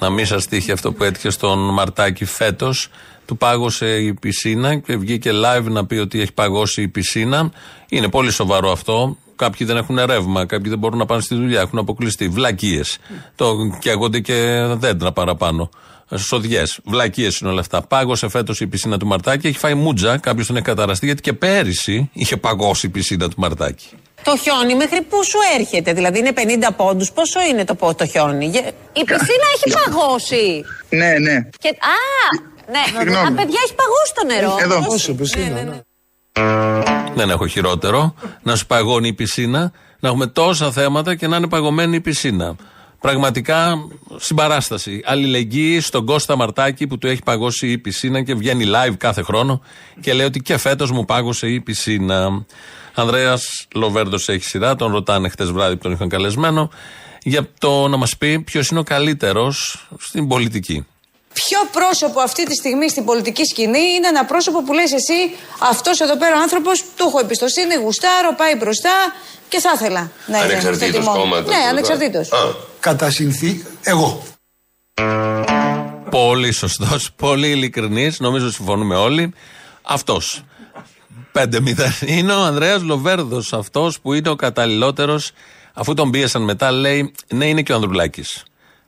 Να μην σας τύχει αυτό που έτυχε στον Μαρτάκη φέτος. Του πάγωσε η πισίνα και βγήκε live να πει ότι έχει παγώσει η πισίνα. Είναι πολύ σοβαρό αυτό. Κάποιοι δεν έχουν ρεύμα, κάποιοι δεν μπορούν να πάνε στη δουλειά, έχουν αποκλειστεί. Βλακίες. Το καίγονται και δέντρα παραπάνω. Σοδιές. Βλακίες είναι όλα αυτά. Πάγωσε φέτος η πισίνα του Μαρτάκη, έχει φάει μούτζα. Κάποιος τον έχει καταραστεί γιατί και πέρυσι είχε παγώσει η πισίνα του Μαρτάκη. Το χιόνι μέχρι πού σου έρχεται, δηλαδή είναι 50 πόντους. Πόσο είναι το, πο- το χιόνι; Γε- Η πισίνα έχει παγώσει. Ναι, ναι. Και... Α, ναι. Συγγνώμη. Α, παιδιά, έχει παγώσει το νερό. Εδώ. Πόσο πισίνα, ναι. Δεν έχω χειρότερο. Να σου παγώνει η πισίνα, να έχουμε τόσα θέματα και να είναι παγωμένη η πισίνα. Πραγματικά συμπαράσταση. Αλληλεγγύη στον Κώστα Μαρτάκη που του έχει παγώσει η πισίνα και βγαίνει live κάθε χρόνο και λέει ότι και φέτος μου πάγωσε η πισίνα. Ανδρέας Λοβέρντο έχει σειρά, τον ρωτάνε χτες βράδυ που τον είχαν καλεσμένο, για το να μας πει ποιος είναι ο καλύτερος στην πολιτική. Ποιο πρόσωπο αυτή τη στιγμή στην πολιτική σκηνή είναι ένα πρόσωπο που λες εσύ αυτός εδώ πέρα ο άνθρωπος του έχω εμπιστοσύνη, γουστάρω, πάει μπροστά και θα ήθελα να είναι Ανεξαρτήτως στο τιμόνι. κόμματος, Ναι, βέβαια. ανεξαρτήτως. Κατά συνθήκη, εγώ. Πολύ σωστός, πολύ ειλικρινής. Νομίζω συμφωνούμε όλοι. Αυτός. 5-0. Είναι ο Ανδρέας Λοβέρδος αυτός που είναι ο καταλληλότερος. Αφού τον πίεσαν μετά, λέει ναι, είναι και ο Ανδρουλάκης.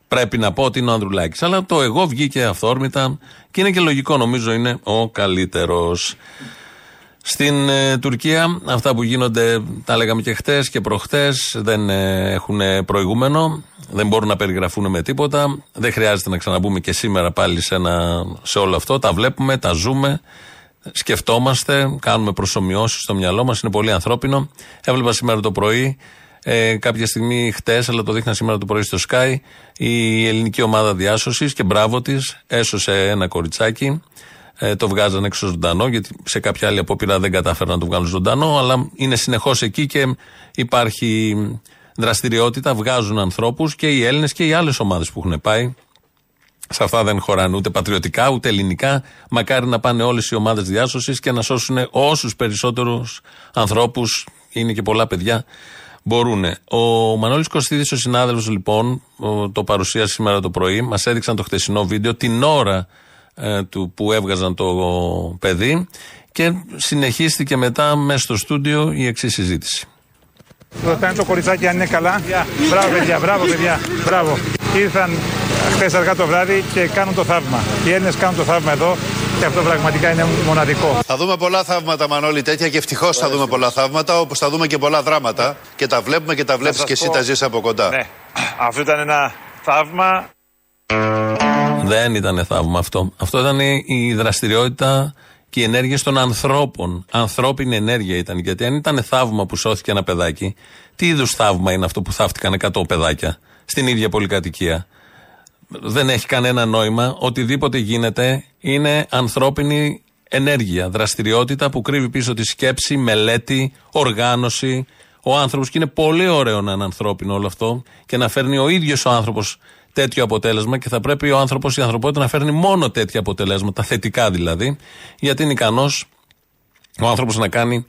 Πρέπει να πω ότι είναι ο Ανδρουλάκης. Αλλά το εγώ βγήκε αυθόρμητα και είναι και λογικό, νομίζω είναι ο καλύτερος. Στην ε, Τουρκία αυτά που γίνονται, τα λέγαμε και χτες και προχτές, δεν ε, έχουν προηγούμενο, δεν μπορούν να περιγραφούν με τίποτα. Δεν χρειάζεται να ξαναμπούμε και σήμερα πάλι σε, ένα, σε όλο αυτό. Τα βλέπουμε, τα ζούμε, σκεφτόμαστε, κάνουμε προσωμιώσεις στο μυαλό μας. Είναι πολύ ανθρώπινο. Έβλεπα σήμερα το πρωί, ε, κάποια στιγμή χτες, αλλά το δείχνα σήμερα το πρωί στο Sky, η ελληνική ομάδα διάσωσης και μπράβο της έσωσε ένα κοριτσάκι. Ε, το βγάζαν έξω ζωντανό, γιατί σε κάποια άλλη απόπειρα δεν κατάφεραν να το βγάλουν ζωντανό, αλλά είναι συνεχώς εκεί και υπάρχει δραστηριότητα, βγάζουν ανθρώπους και οι Έλληνες και οι άλλες ομάδες που έχουν πάει. Σε αυτά δεν χωράνε ούτε πατριωτικά ούτε ελληνικά. Μακάρι να πάνε όλες οι ομάδες διάσωσης και να σώσουν όσους περισσότερους ανθρώπους, είναι και πολλά παιδιά, μπορούν. Ο Μανώλης Κωστίδης, ο συνάδελφος, λοιπόν, ο- το παρουσίασε σήμερα το πρωί, μας έδειξαν το χτεσινό βίντεο την ώρα ε, του που έβγαζαν το παιδί και συνεχίστηκε μετά μέσα στο στούντιο η εξής συζήτηση. Ρωτάνε το κοριτσάκι αν είναι καλά. Μπράβο, παιδιά, μπράβο, παιδιά. Μπράβο. Ήρθαν χθες αργά το βράδυ και κάνουν το θαύμα. Οι Έλληνες κάνουν το θαύμα εδώ και αυτό πραγματικά είναι μοναδικό. Θα δούμε πολλά θαύματα, Μανώλη, τέτοια και ευτυχώς θα δούμε πολλά θαύματα, όπως θα δούμε και πολλά δράματα. Και τα βλέπουμε και τα βλέπεις σας και εσύ πω- τα ζεις από κοντά. Ναι, αυτό ήταν ένα θαύμα. Δεν ήταν θαύμα αυτό. Αυτό ήταν η- η δραστηριότητα και η ενέργεια των ανθρώπων. Ανθρώπινη ενέργεια ήταν. Γιατί αν ήταν θαύμα που σώθηκε ένα παιδάκι, τι είδους θαύμα είναι αυτό που θαύτηκαν 100 παιδάκια στην ίδια πολυκατοικία; Δεν έχει κανένα νόημα. Οτιδήποτε γίνεται είναι ανθρώπινη ενέργεια, δραστηριότητα που κρύβει πίσω τη σκέψη, μελέτη, οργάνωση. Ο άνθρωπος και είναι πολύ ωραίο να είναι ανθρώπινο όλο αυτό και να φέρνει ο ίδιος ο άνθρωπος τέτοιο αποτέλεσμα και θα πρέπει ο άνθρωπος, η ανθρωπότητα να φέρνει μόνο τέτοια αποτελέσματα, θετικά δηλαδή, γιατί είναι ικανός ο άνθρωπος να κάνει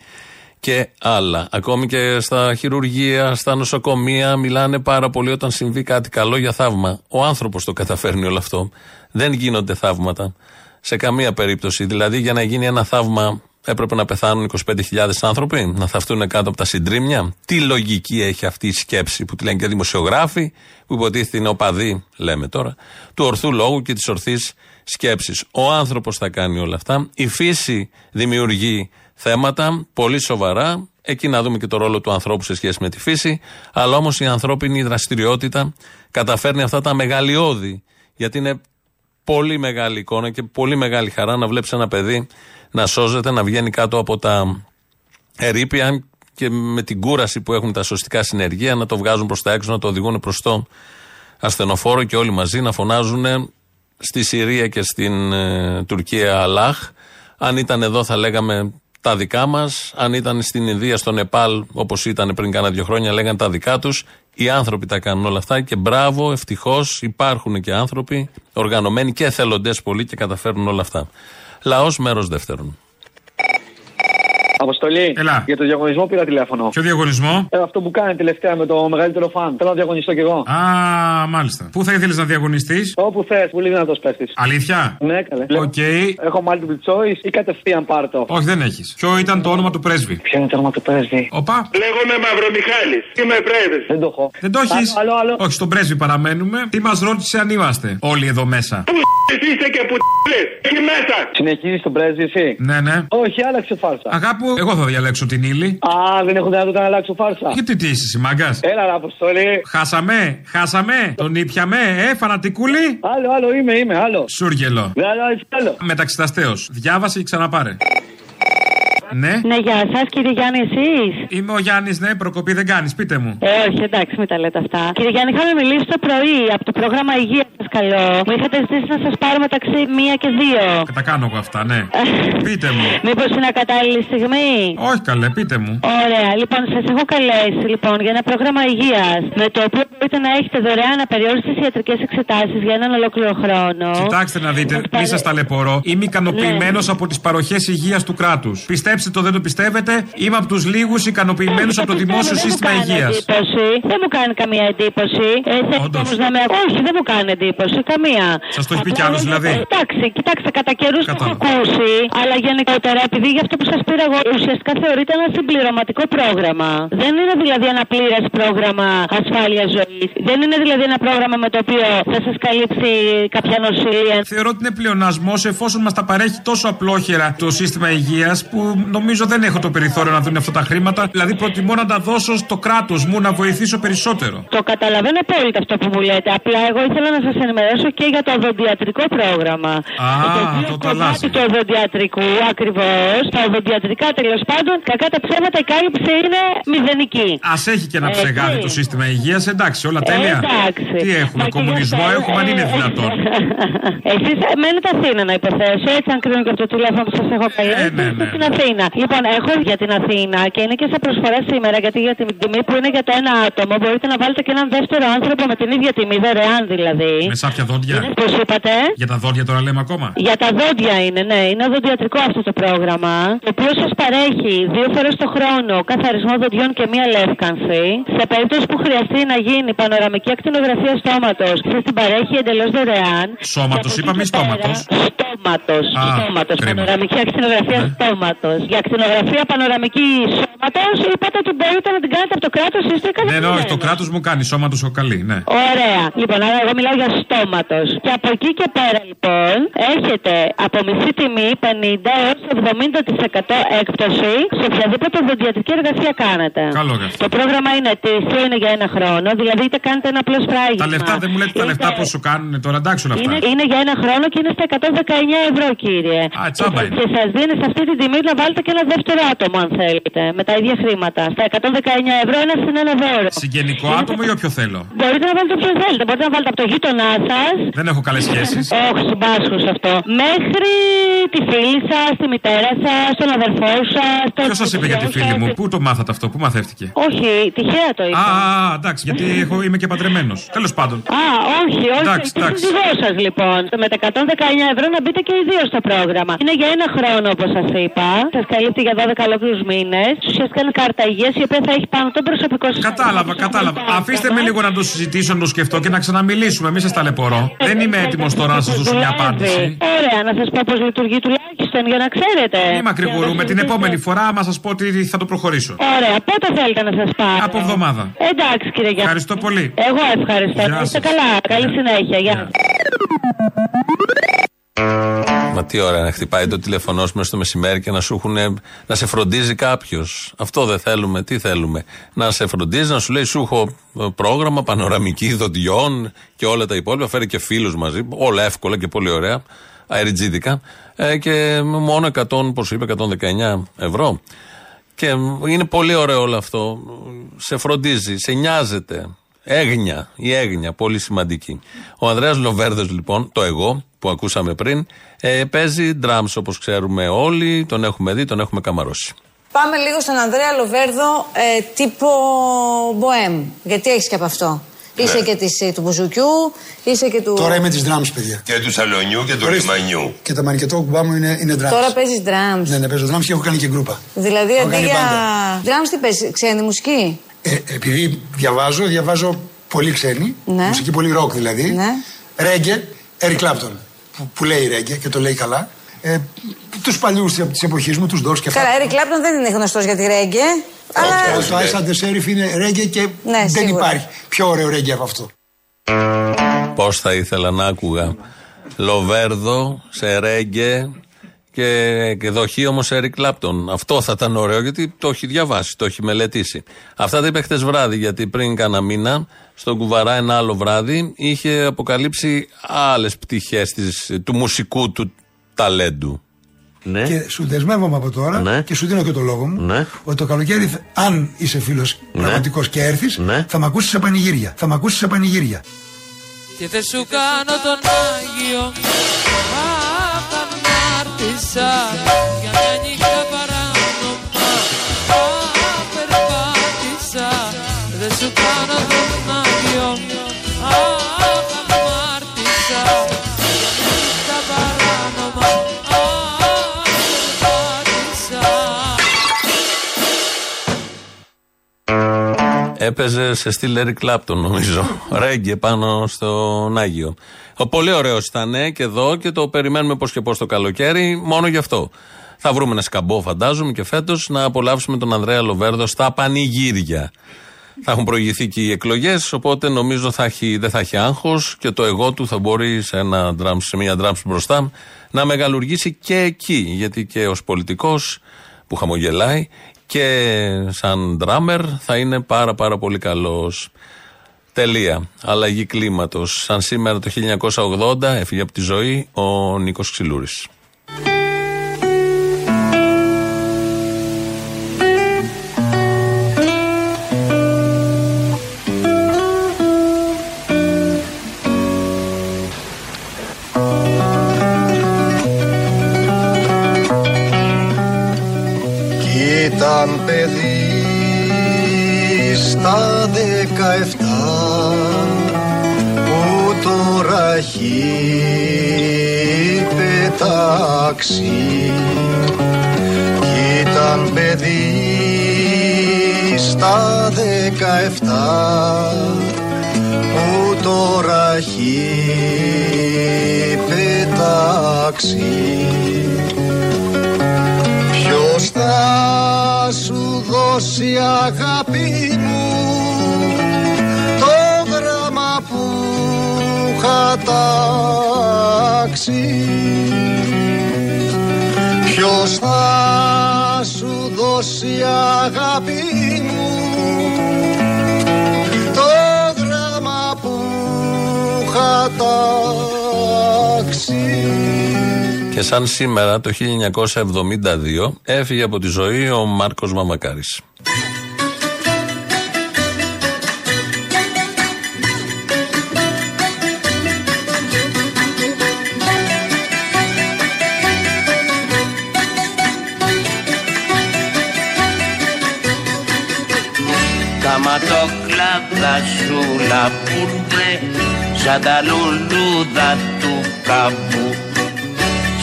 και άλλα. Ακόμη και στα χειρουργεία, στα νοσοκομεία, μιλάνε πάρα πολύ όταν συμβεί κάτι καλό για θαύμα. Ο άνθρωπος το καταφέρνει όλο αυτό. Δεν γίνονται θαύματα σε καμία περίπτωση. Δηλαδή, για να γίνει ένα θαύμα, έπρεπε να πεθάνουν 25.000 άνθρωποι, να θαυτούν κάτω από τα συντρίμια. Τι λογική έχει αυτή η σκέψη που τη λένε και δημοσιογράφοι, που υποτίθεται είναι οπαδοί, λέμε τώρα, του ορθού λόγου και της ορθής σκέψης. Ο άνθρωπος θα κάνει όλα αυτά. Η φύση δημιουργεί θέματα πολύ σοβαρά. Εκεί να δούμε και το ρόλο του ανθρώπου σε σχέση με τη φύση. Αλλά όμως η ανθρώπινη δραστηριότητα καταφέρνει αυτά τα μεγαλειώδη. Γιατί είναι πολύ μεγάλη εικόνα και πολύ μεγάλη χαρά να βλέπεις ένα παιδί να σώζεται, να βγαίνει κάτω από τα ερήπια και με την κούραση που έχουν τα σωστικά συνεργεία να το βγάζουν προς τα έξω, να το οδηγούν προς το ασθενοφόρο και όλοι μαζί να φωνάζουν στη Συρία και στην ε, Τουρκία Αλάχ. Αν ήταν εδώ θα λέγαμε τα δικά μας. Αν ήταν στην Ινδία, στο Νεπάλ, όπως ήταν πριν κάνα δύο χρόνια, λέγανε τα δικά τους. Οι άνθρωποι τα κάνουν όλα αυτά και μπράβο, ευτυχώς υπάρχουν και άνθρωποι οργανωμένοι και εθελοντές πολλοί και καταφέρνουν όλα αυτά. Λαός μέρος δεύτερον. Αποστόλη. Έλα. Για το διαγωνισμό πήρα τηλέφωνο. Ποιο διαγωνισμό; Ε, αυτό που κάνει τελευταία με το μεγαλύτερο φαν. Θέλω να διαγωνιστώ κι εγώ. Α, μάλιστα. Πού θα ήθελες να διαγωνιστείς; Όπου θες, πολύ δυνατό πέφτει. Αλήθεια; Ναι, καλέ. Οκ. Έχω multiple choice ή κατευθείαν πάρτο. Όχι, δεν έχεις. Ποιο ήταν το όνομα του πρέσβη; Ποιο είναι το όνομα του πρέσβη; Οπα. Λέγομαι Μαυρομιχάλης. Είμαι πρέσβης. Δεν το έχω. Δεν το έχεις; Άλλο, άλλο. Όχι, στον πρέσβη παραμένουμε. Τι μας ρώτησε αν είμαστε όλοι εδώ μέσα; Είσαι και που Εκεί μέσα. Συνεχίζεις τον πρέσβη, εσύ; Ναι, ναι. Όχι, άλλαξε φάρσα. Αγάπου, εγώ θα διαλέξω την ύλη. Α, δεν έχω δυνατότητα να αλλάξω φάρσα. Γιατί τι είσαι, μάγκας; Έλα, ρε, Αποστολή. Χάσαμε, χάσαμε. Τον ήπιαμε, ε, φανατικούλη. Άλλο, άλλο, είμαι, είμαι, άλλο. Σούργελο. Ναι, άλλο, έτσι, άλλο. Μεταξυταστέως. Διάβασε και ξαναπάρε. Ναι. Ναι, γεια σα, κύριε Γιάννη, εσείς; Είμαι ο Γιάννης, ναι, προκοπή δεν κάνεις, πείτε μου. Ε, όχι, εντάξει, μην τα λέτε αυτά. Κύριε Γιάννη, είχαμε μιλήσει το πρωί από το πρόγραμμα Υγείας, σας καλώ. Μου είχατε ζητήσει να σας πάρω μεταξύ μία και δύο. Τα κάνω εγώ αυτά, ναι. πείτε μου. Μήπως είναι ακατάλληλη στιγμή; Όχι καλέ, πείτε μου. Ωραία, λοιπόν, σας έχω καλέσει λοιπόν για ένα πρόγραμμα υγείας με το οποίο μπορείτε να έχετε δωρεάν απεριόριστες ιατρικές εξετάσεις για έναν ολόκληρο χρόνο. Κοιτάξτε να δείτε, μη σας ταλαιπωρώ. Είμαι ικανοποιημένος από τις παροχές υγείας του κράτους. Πιστέψτε Πιστέψτε το, δεν το πιστεύετε. Είμαι από τους λίγους ικανοποιημένους από το δημόσιο σύστημα υγείας. εντύπωση. Δεν μου κάνει καμία εντύπωση. Ε, θέλετε όμως να με... Όχι, δεν μου κάνει εντύπωση. Καμία. Σας το έχει πει κι άλλος δηλαδή. Εντάξει, κοιτάξτε, κατά καιρούς το έχω ακούσει, αλλά γενικότερα, επειδή για αυτό που σας πήρα εγώ ουσιαστικά θεωρείται ένα συμπληρωματικό πρόγραμμα. Δεν είναι δηλαδή ένα πλήρες πρόγραμμα ασφάλειας ζωής. Δεν είναι δηλαδή ένα πρόγραμμα με το οποίο θα σας καλύψει κάποια νοσηλεία. Θεωρώ ότι είναι πλεονασμός εφόσον μας τα παρέχει τόσο απλόχερα το σύστημα υγείας που νομίζω δεν έχω το περιθώριο να δουν αυτά τα χρήματα. Δηλαδή προτιμώ να τα δώσω στο κράτος μου να βοηθήσω περισσότερο. Το καταλαβαίνω απόλυτα αυτό που μου λέτε. Απλά εγώ ήθελα να σας ενημερώσω και για το οδοντιατρικό πρόγραμμα. Α, το αλλάζει. Του οδοντιατρικού ακριβώς. Τα οδοντιατρικά τέλος πάντων, κακά τα ψέματα, η κάλυψη είναι μηδενική. Α έχει και ένα Έτσι. ψεγάδι το σύστημα υγείας, εντάξει, όλα τέλεια. εντάξει. Τι έχουμε, κομμουνισμό έχουμε, αν είναι δυνατόν. Εσείς μένετε Αθήνα να υποθέσω, έτσι αν κρίνω και από το τηλέφωνο που σας έχω καλέσει. ναι, ναι, είστε στην Αθήνα. Λοιπόν, έχω για την Αθήνα και είναι και σε προσφορά σήμερα, γιατί για την τιμή που είναι για το ένα άτομο μπορείτε να βάλετε και έναν δεύτερο άνθρωπο με την ίδια τιμή, δωρεάν δηλαδή. Με σάπια δόντια. Πώς είπατε; Για τα δόντια τώρα λέμε ακόμα. Για τα δόντια είναι, ναι. Είναι οδοντιατρικό αυτό το πρόγραμμα. Το οποίο σας παρέχει δύο φορές το χρόνο καθαρισμό δοντιών και μία λεύκανση. Σε περίπτωση που χρειαστεί να γίνει πανοραμική ακτινογραφία στόματος, σας την παρέχει εντελώς δωρεάν. Σώματο, είπαμε ή στόματος. Στόματος. Α, Στόματος. κρίμα. Πανοραμική ακτινογραφία στόματος. Για ακτινογραφία πανοραμική σώματος είπατε ότι μπορείτε να την κάνετε από το κράτος είστε Ναι, ναι, όχι, το κράτος μου κάνει, σώματος ο καλή, ναι. Ωραία. Λοιπόν, άρα εγώ μιλάω για στόματος. Και από εκεί και πέρα, λοιπόν, έχετε από μισή τιμή 50 έως 70% έκπτωση σε οποιαδήποτε οδοντιατρική εργασία κάνετε. Καλό γι' αυτό. Το πρόγραμμα είναι ετήσιο, είναι για ένα χρόνο, δηλαδή είτε κάνετε ένα απλό φράγισμα. Τα λεφτά δεν μου λέτε τα λεφτά πόσο κάνουν τώρα, εντάξει όλα αυτά. Είναι, είναι για ένα χρόνο και είναι στα 119 ευρώ, κύριε. Α, τσάμπα και, είναι. και σας δίνει σε αυτή την τιμή να βάλετε και ένα δεύτερο άτομο, αν θέλετε, με τα ίδια χρήματα. Στα 119 ευρώ ένα συν ένα δώρο. Συγγενικό άτομο ή όποιο θέλω; Μπορείτε να βάλετε όποιο θέλετε. Μπορείτε να βάλετε από το γείτονά σας. Δεν έχω καλές σχέσεις. Όχι, συμπάσχω σε αυτό. Μέχρι τη φίλη σας, τη μητέρα σας, τον αδερφό σας. Ποιος σας είπε για τη φίλη μου, πού το μάθατε αυτό, πού μαθεύτηκε; Όχι, τυχαία το Α, είπα. α, α, εντάξει, γιατί έχω, είμαι και παντρεμένος. Τέλος πάντων. Α, όχι, όχι. Εντάξει, το εντάξει. σύζυγό σας λοιπόν. Με τα 119 ευρώ να μπείτε και οι δύο στο πρόγραμμα. Είναι για ένα χρόνο όπως σας είπα. Σα καλύπτει για 12 ολόκληρους μήνες. Ουσιαστικά είναι κάρτα υγείας η οποία θα έχει πάνω τον προσωπικό σας. Κατάλαβα, κατάλαβα. Αφήστε με λίγο να το συζητήσω, να το σκεφτώ και να ξαναμιλήσουμε. Μη σας ταλαιπωρώ. Δεν είμαι έτοιμος τώρα να σας δώσω μια απάντηση. Ωραία, να σας πω πώς λειτουργεί τουλάχιστον για να ξέρετε. Μη μακρηγορούμε. Την επόμενη φορά, άμα σας πω ότι θα το προχωρήσω. Ωραία, πότε θέλετε να σας πάρω; Από εβδομάδα. Εντάξει κύριε Γιάννη. Ευχαριστώ πολύ. Εγώ ευχαριστώ. Γεια Να είστε σας. καλά. Καλή συνέχεια. Γεια. Μα τι ώρα να χτυπάει το τηλεφωνός σου μέσα στο μεσημέρι και να σου έχουν, να σε φροντίζει κάποιος. Αυτό δεν θέλουμε. Τι θέλουμε; Να σε φροντίζει, να σου λέει σου έχω ε, πρόγραμμα πανοραμική δοντιών και όλα τα υπόλοιπα. Φέρει και φίλους μαζί. Όλα εύκολα και πολύ ωραία. Αεριτζίδικα. Ε, και μόνο 100, πώ είπε, 119 ευρώ. Και είναι πολύ ωραίο όλο αυτό. Σε φροντίζει, σε νοιάζεται. Έγνοια, η έγνοια, πολύ σημαντική. Ο Ανδρέας Λοβέρδος λοιπόν, το εγώ που ακούσαμε πριν, ε, παίζει drums όπως ξέρουμε όλοι, τον έχουμε δει, τον έχουμε καμαρώσει. Πάμε λίγο στον Ανδρέα Λοβέρδο, ε, τύπο Μποέμ. Γιατί έχεις και από αυτό. Είσαι και της, ε, του Μπουζουκιού, είσαι και του. Τώρα είμαι της drums, παιδιά. Και του Σαλονιού και του Ορίστε. Λιμανιού. Και τα μανικετόκουμπά μου είναι, είναι drums. Τώρα παίζεις drums. Ναι, ναι, παίζω drums και έχω κάνει και γκρούπα. Δηλαδή Έχω αντί κάνει για. μπάντα. Drums τι παίζεις, ξένη μουσική; Ε, επειδή διαβάζω, διαβάζω πολύ ξένη. Ναι. Μουσική πολύ ροκ δηλαδή. Ναι. Ρέγγε, Eric Clapton. Που, που λέει ρέγγε και το λέει καλά. Ε, τους παλιούς της εποχής μου, τους Doors και αυτά. Καλά, Eric Clapton δεν είναι γνωστός για τη ρέγγε. Αλλά. Ε, Το Ice and the Sheriff είναι ρέγγε και Ναι, δεν σίγουρα. υπάρχει πιο ωραίο ρέγγε από αυτό. Πώς θα ήθελα να άκουγα Λοβέρδο σε ρέγγε και, και δοχή όμως Eric Κλάπτον. Αυτό θα ήταν ωραίο γιατί το έχει διαβάσει, το έχει μελετήσει. Αυτά τα είπε χτες βράδυ γιατί πριν κάνα μήνα στον Κουβαρά ένα άλλο βράδυ είχε αποκαλύψει άλλες πτυχές του μουσικού του ταλέντου. Ναι. Και σου δεσμεύομαι από τώρα Ναι. και σου δίνω και το λόγο μου Ναι. ότι το καλοκαίρι, θα- αν είσαι φίλος Ναι. πραγματικός και έρθεις, Ναι. θα με ακούσεις σε πανηγύρια. Θα με ακούσεις σε πανηγύρια. Και δεν σου κάνω τον Άγιο Αχ, Έπαιζε σε στυλ Eric Clapton, νομίζω. Ρέγγε πάνω στον Άγιο. Ο πολύ ωραίος ήταν και εδώ και το περιμένουμε πώς και πώς το καλοκαίρι, μόνο γι' αυτό. Θα βρούμε ένα σκαμπό, φαντάζομαι, και φέτος να απολαύσουμε τον Ανδρέα Λοβέρδο στα πανηγύρια. Θα έχουν προηγηθεί και οι εκλογές, οπότε νομίζω θα έχει, δεν θα έχει άγχος και το εγώ του θα μπορεί σε, ένα drums, σε μια drums μπροστά να μεγαλουργήσει και εκεί. Γιατί και ως πολιτικός που χαμογελάει και σαν drummer θα είναι πάρα πάρα πολύ καλός. Τελεία. Αλλαγή κλίματος. Σαν σήμερα το 1980 έφυγε από τη ζωή ο Νίκος Ξυλούρης. Ήταν παιδί στα δεκαεφτά που τώρα έχει πετάξει. Κι ήταν παιδί στα δεκαεφτά που τώρα έχει πετάξει. Ποιος θα σου δώσει αγάπη μου το γράμμα που είχα τάξει. Ποιος θα σου δώσει αγάπη μου το γράμμα που είχα τάξει; Και σαν σήμερα το 1972 έφυγε από τη ζωή ο Μάρκος Μαμακάρης. Τα ματόκλαδα σου λαπούρνε σαν τα λουλούδα του καπού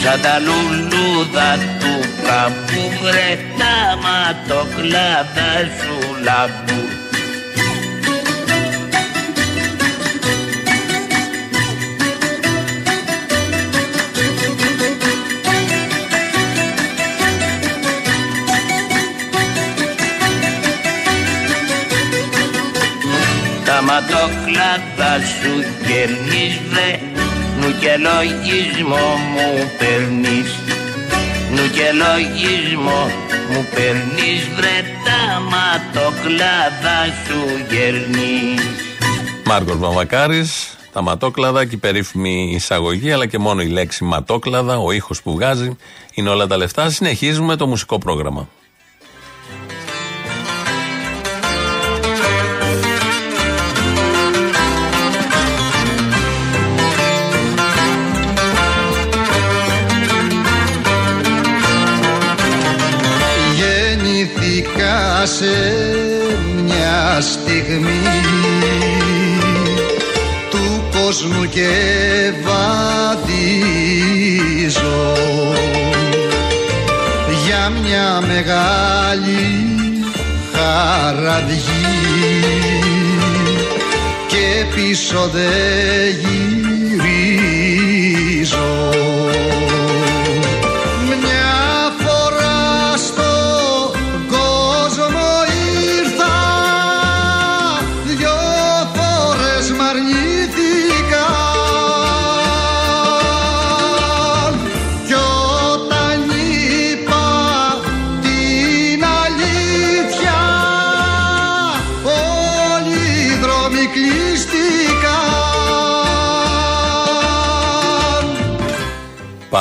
σαν τα λουλούδα του καπού βρε τα ματόκλαδα σου λαπούρνε Τα ματόκλαδα σου κερνείς βρε Νου και λογισμό μου παίρνεις Νου και λογισμό μου παίρνεις βρε Τα ματόκλαδα σου γερνείς Μάρκος Μαμακάρης, τα ματόκλαδα και η περίφημη εισαγωγή, αλλά και μόνο η λέξη ματόκλαδα, ο ήχος που βγάζει, είναι όλα τα λεφτά. Συνεχίζουμε το μουσικό πρόγραμμα. Γεννηθήκα σε μια στιγμή του κόσμου και βαδίζω. Για μια μεγάλη χαραδιή και πίσω δεν γυρίζω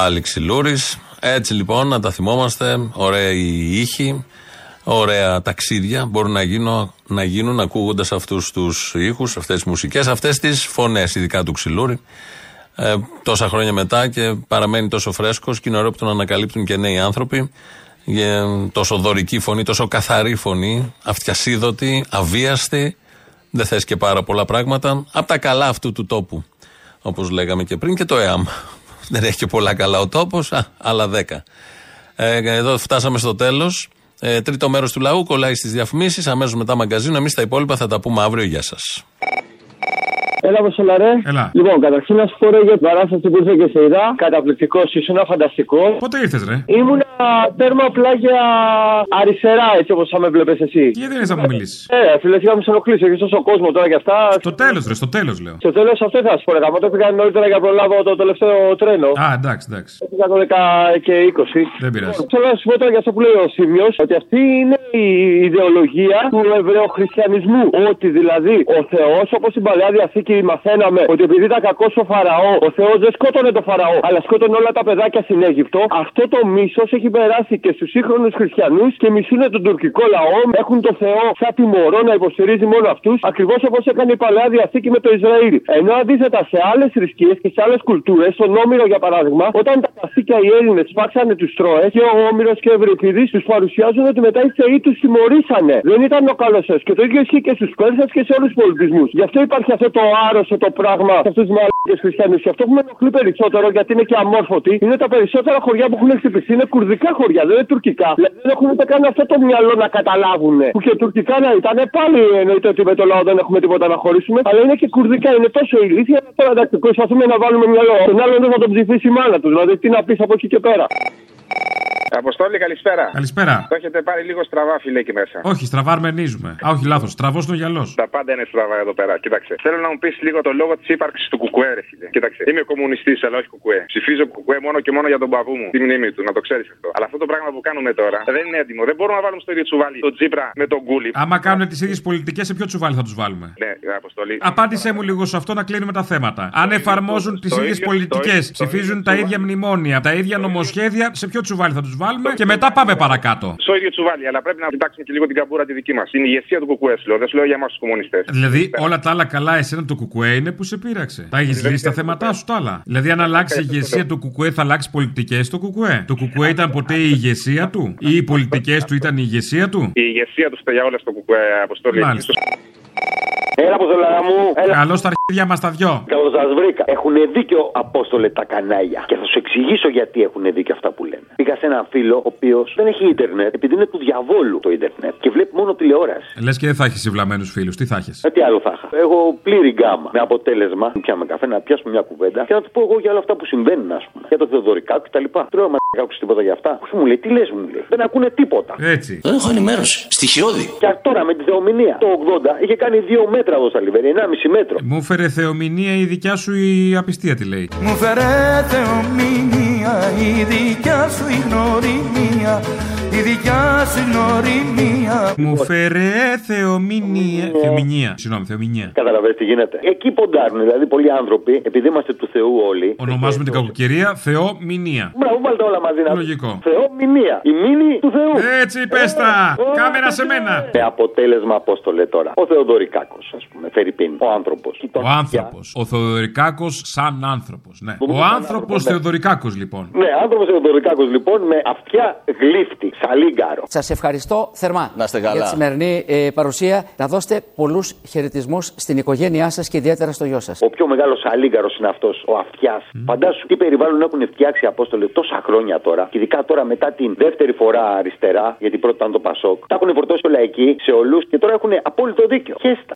Πάλι ξυλούρης. Έτσι λοιπόν να τα θυμόμαστε. Ωραία η ήχη. Ωραία ταξίδια μπορούν να γίνουν, να γίνουν ακούγοντας αυτούς τους ήχους, αυτές τις μουσικές, αυτές τις φωνές, ειδικά του ξυλούρη. Ε, τόσα χρόνια μετά και παραμένει τόσο φρέσκος και είναι ωραίο που τον ανακαλύπτουν και νέοι άνθρωποι. Ε, τόσο δωρική φωνή, τόσο καθαρή φωνή, αυτιασίδωτη, αβίαστη. Δεν θες και πάρα πολλά πράγματα. Από τα καλά αυτού του τόπου. Όπως λέγαμε και πριν και το ΕΑΜ. Δεν έχει και πολλά καλά ο τόπος, άλλα δέκα. Ε, εδώ φτάσαμε στο τέλος. Ε, τρίτο μέρος του λαού κολλάει στις διαφημίσεις. Αμέσως μετά μαγκαζίνο. Εμείς τα υπόλοιπα θα τα πούμε αύριο. Γεια σας. Έλα, Αποστολά, ρε. Έλα. Λοιπόν, καταρχήν να σου πω ρε, για την παράσταση που ήρθε και σε είδα. Καταπληκτικός, ήσουν φανταστικό. Πότε ήρθες, ρε; Ήμουνα τέρμα πλάγια αριστερά, έτσι όπως θα με βλέπεις εσύ. Γιατί δεν είσαι να μου μιλήσεις. Ε, φίλε, είχα με σε ενοχλήσει. Έχεις τόσο κόσμο τώρα κι αυτά. Στο τέλος, ρε, στο τέλος λέω. Στο τέλος αυτό θα σου πω, ρε. Γαμώ, το πήγα νωρίτερα για να προλάβω το τελευταίο τρένο. Α, εντάξει, εντάξει. Πήγα το 10 και 20. Δεν πειράζει. Λοιπόν, Θέλω να σου πω τώρα για αυτό που λέει ο Σίμιος, ότι αυτή είναι η ιδεολογία του Εβραιοχριστιανισμού. Ότι δηλαδή ο Θεός, όπως στην παλαιά διαθήκη μαθαίναμε, ότι επειδή ήταν κακός ο Φαραώ, ο Θεός δεν σκότωνε το Φαραώ, αλλά σκότωνε όλα τα παιδάκια στην Αίγυπτο. Αυτό το μίσος έχει περάσει και στους σύγχρονους χριστιανούς και μισούν τον τουρκικό λαό. Έχουν το Θεό σαν τιμωρό να υποστηρίζει μόνο αυτούς, ακριβώς όπως έκανε η παλαιά διαθήκη με το Ισραήλ. Ενώ αντίθετα σε άλλες θρησκείες και σε άλλες κουλτούρες, στον Όμηρο για παράδειγμα, όταν τα καθήκια οι Έλληνες σπάξανε τους Τρόε και ο Όμηρος και ο Ευρυπηδή τους παρουσιάζουν ότι μετά οι Θεοί τους τιμωρήσανε. Δεν ήταν ο καλός Και το ίδιο ισχύει και στους Πέρσες και σε όλους τους πολιτισμούς. Γι' αυτό υπάρχει αυτό το άρρωστο το πράγμα σε αυτούς τους μαλάκες χριστιανούς. Και αυτό που με ενοχλεί περισσότερο, γιατί είναι και αμόρφωτοι, είναι τα περισσότερα χωριά που έχουν χτυπηθεί είναι κουρδικά χωριά, δεν είναι τουρκικά. Δηλαδή δεν έχουν ούτε καν αυτό το μυαλό να καταλάβουν. Που και τουρκικά να ήταν, πάλι εννοείται ότι με το λαό δεν έχουμε τίποτα να χωρίσουμε. Αλλά είναι και κουρδικά, είναι τόσο ηλίθια. Τώρα εντάξει, προσπαθούμε να βάλουμε μυαλό. Τον άλλον δεν θα τον ψηφίσει η μάνα τους. Δηλαδή τι να πεις από εκεί και πέρα. Αποστόλη, καλησπέρα. Καλησπέρα. Το έχετε πάρει λίγο στραβά, φίλε, εκεί μέσα. Όχι, στραβάρμενίζουμε. Α, όχι, λάθος. Στραβός είναι ο γυαλός. Τα πάντα είναι στραβά εδώ πέρα. Κοίταξε. Θέλω να μου πεις λίγο το λόγο της ύπαρξης του κουκουέ, ρε φίλε. Κοίταξε. Είμαι κομμουνιστής, αλλά όχι κουκουέ. Ψηφίζω κουκουέ μόνο και μόνο για τον παππού μου. Τη μνήμη του, να το ξέρεις αυτό. Αλλά αυτό το πράγμα που κάνουμε τώρα δεν είναι έτοιμο. Δεν μπορούμε να βάλουμε στο ίδιο τσουβάλι τον Τζίπρα με τον Γκούλι. Άμα κάνουν τις ίδιες πολιτικές, σε ποιο τσουβάλι θα τους βάλουμε; Ναι, αποστολή. Απάντησέ μου λίγο σε αυτό να κλείνουμε τα θέματα. Αν εφαρμόζουν τις το ίδιες ίδιο- πολιτικές, το ίδιο- ψηφίζουν το τα ίδιο ίδια μνημόνια, τα ίδια νομοσχέδια, σε ποιο τσουβάλι θα τους βάλουμε και μετά πάμε παρακάτω. Στο ίδιο τσουβάλι, αλλά πρέπει να κοιτάξουμε και λίγο την καμπούρα τη δική μας. Την ηγεσία του κουκουέ, σου λέω. Δεν σου λέω για εμάς τους κομμουνιστές. Δηλαδή, όλα τα άλλα καλά, εσένα το κουκουέ είναι που σε πείραξε. Τα έχεις λύσει τα θέματά σου τα άλλα. Δηλαδή, αν αλλάξει η ηγεσία του κουκουέ, θα αλλάξει πολιτικές του κουκουέ. Το κουκουέ ήταν ποτέ η ηγεσία του, ή οι πολιτικές του ήταν η ηγεσία του; Η ηγεσία τους στα για όλα στο κουκουέ, αποστολή. Μάλιστα. Έλα, Αποστολάρα μου. Έλα. Καλώς τα αρχίδια μας τα δυο. Καλώς σας βρήκα. Έχουν δίκιο, Απόστολε, τα κανάλια. Και θα σου εξηγήσω γιατί έχουν δίκιο αυτά που λένε. Πήγα σε έναν φίλο, ο οποίος δεν έχει ίντερνετ, επειδή είναι του διαβόλου το ίντερνετ και βλέπει μόνο τηλεόραση. Λες και δεν θα έχεις βλαμμένου φίλους, τι θα έχεις; Ε, τι άλλο θα είχα. Έχω πλήρη γκάμα. Με αποτέλεσμα, πιάμε καφέ, να πιάσουμε μια κουβέντα και να του πω εγώ για όλα αυτά που συμβαίνουν, ας πούμε. Για το Θεοδωρικάκο κτλ. Του λέω, Μα δεν άκουσε τίποτα για αυτά. Όχι, μου λέει, τι λες, μου λέει. Δεν ακούνε τίποτα. Έτσι. Δεν έχω ενημέρωση. Στοιχειώδη. Και τώρα με τη θεομηνία. Το 80 είχε κάνει 2 μέτρα εδώ στα Λιβέρια, 1,5 μέτρο. Μου φέρε θεομηνία η δικιά σου η απιστία τι λέει. Μου φέρε θεομηνία η δικιά σου η γνωριμία η δικιά σου η γνωριμία Μου φέρε θεομηνία. Θεομηνία. Συγγνώμη, θεομηνία. Καταλαβαίνετε τι γίνεται. Εκεί ποντάρουν δηλαδή πολλοί άνθρωποι, επειδή είμαστε του Θεού όλοι. Ονομάζουμε την κακοκαιρία Θεομηνία. Μπράβο, βάλτε όλα μαζί να Λογικό. Θεομηνία. Η μήνυ του Θεού. Έτσι, πες τα. Κάμερα σε μένα. Με αποτέλεσμα, απόστολε τώρα. Ο Θεοδωρικάκος, ας πούμε, Φερρυπίν. Ο άνθρωπος. Ο άνθρωπος. Ο Θεοδωρικάκος σαν άνθρωπος. Ναι. Ο άνθρωπος Θεοδωρικάκος λοιπόν. Ναι, άνθρωπος Θεοδωρικάκος λοιπόν με αυτιά γλύφτη, σαλίγκαρο. Σας ευχαριστώ θερμά Να είστε καλά. για τη σημερινή ε, παρουσία. Να δώσετε πολλούς χαιρετισμούς στην οικογένειά σας και ιδιαίτερα στο γιο σας. Ο πιο μεγάλος αλίγκαρο είναι αυτός, ο αυτιάς. Φαντάσου τι περιβάλλον έχουν φτιάξει οι Απόστολοι τόσα χρόνια τώρα, και ειδικά τώρα μετά την δεύτερη φορά αριστερά, γιατί πρώτα ήταν το Πασόκ. Τα έχουν φορτώσει όλα εκεί, σε όλους και τώρα έχουν απόλυτο δίκιο. Χέστα.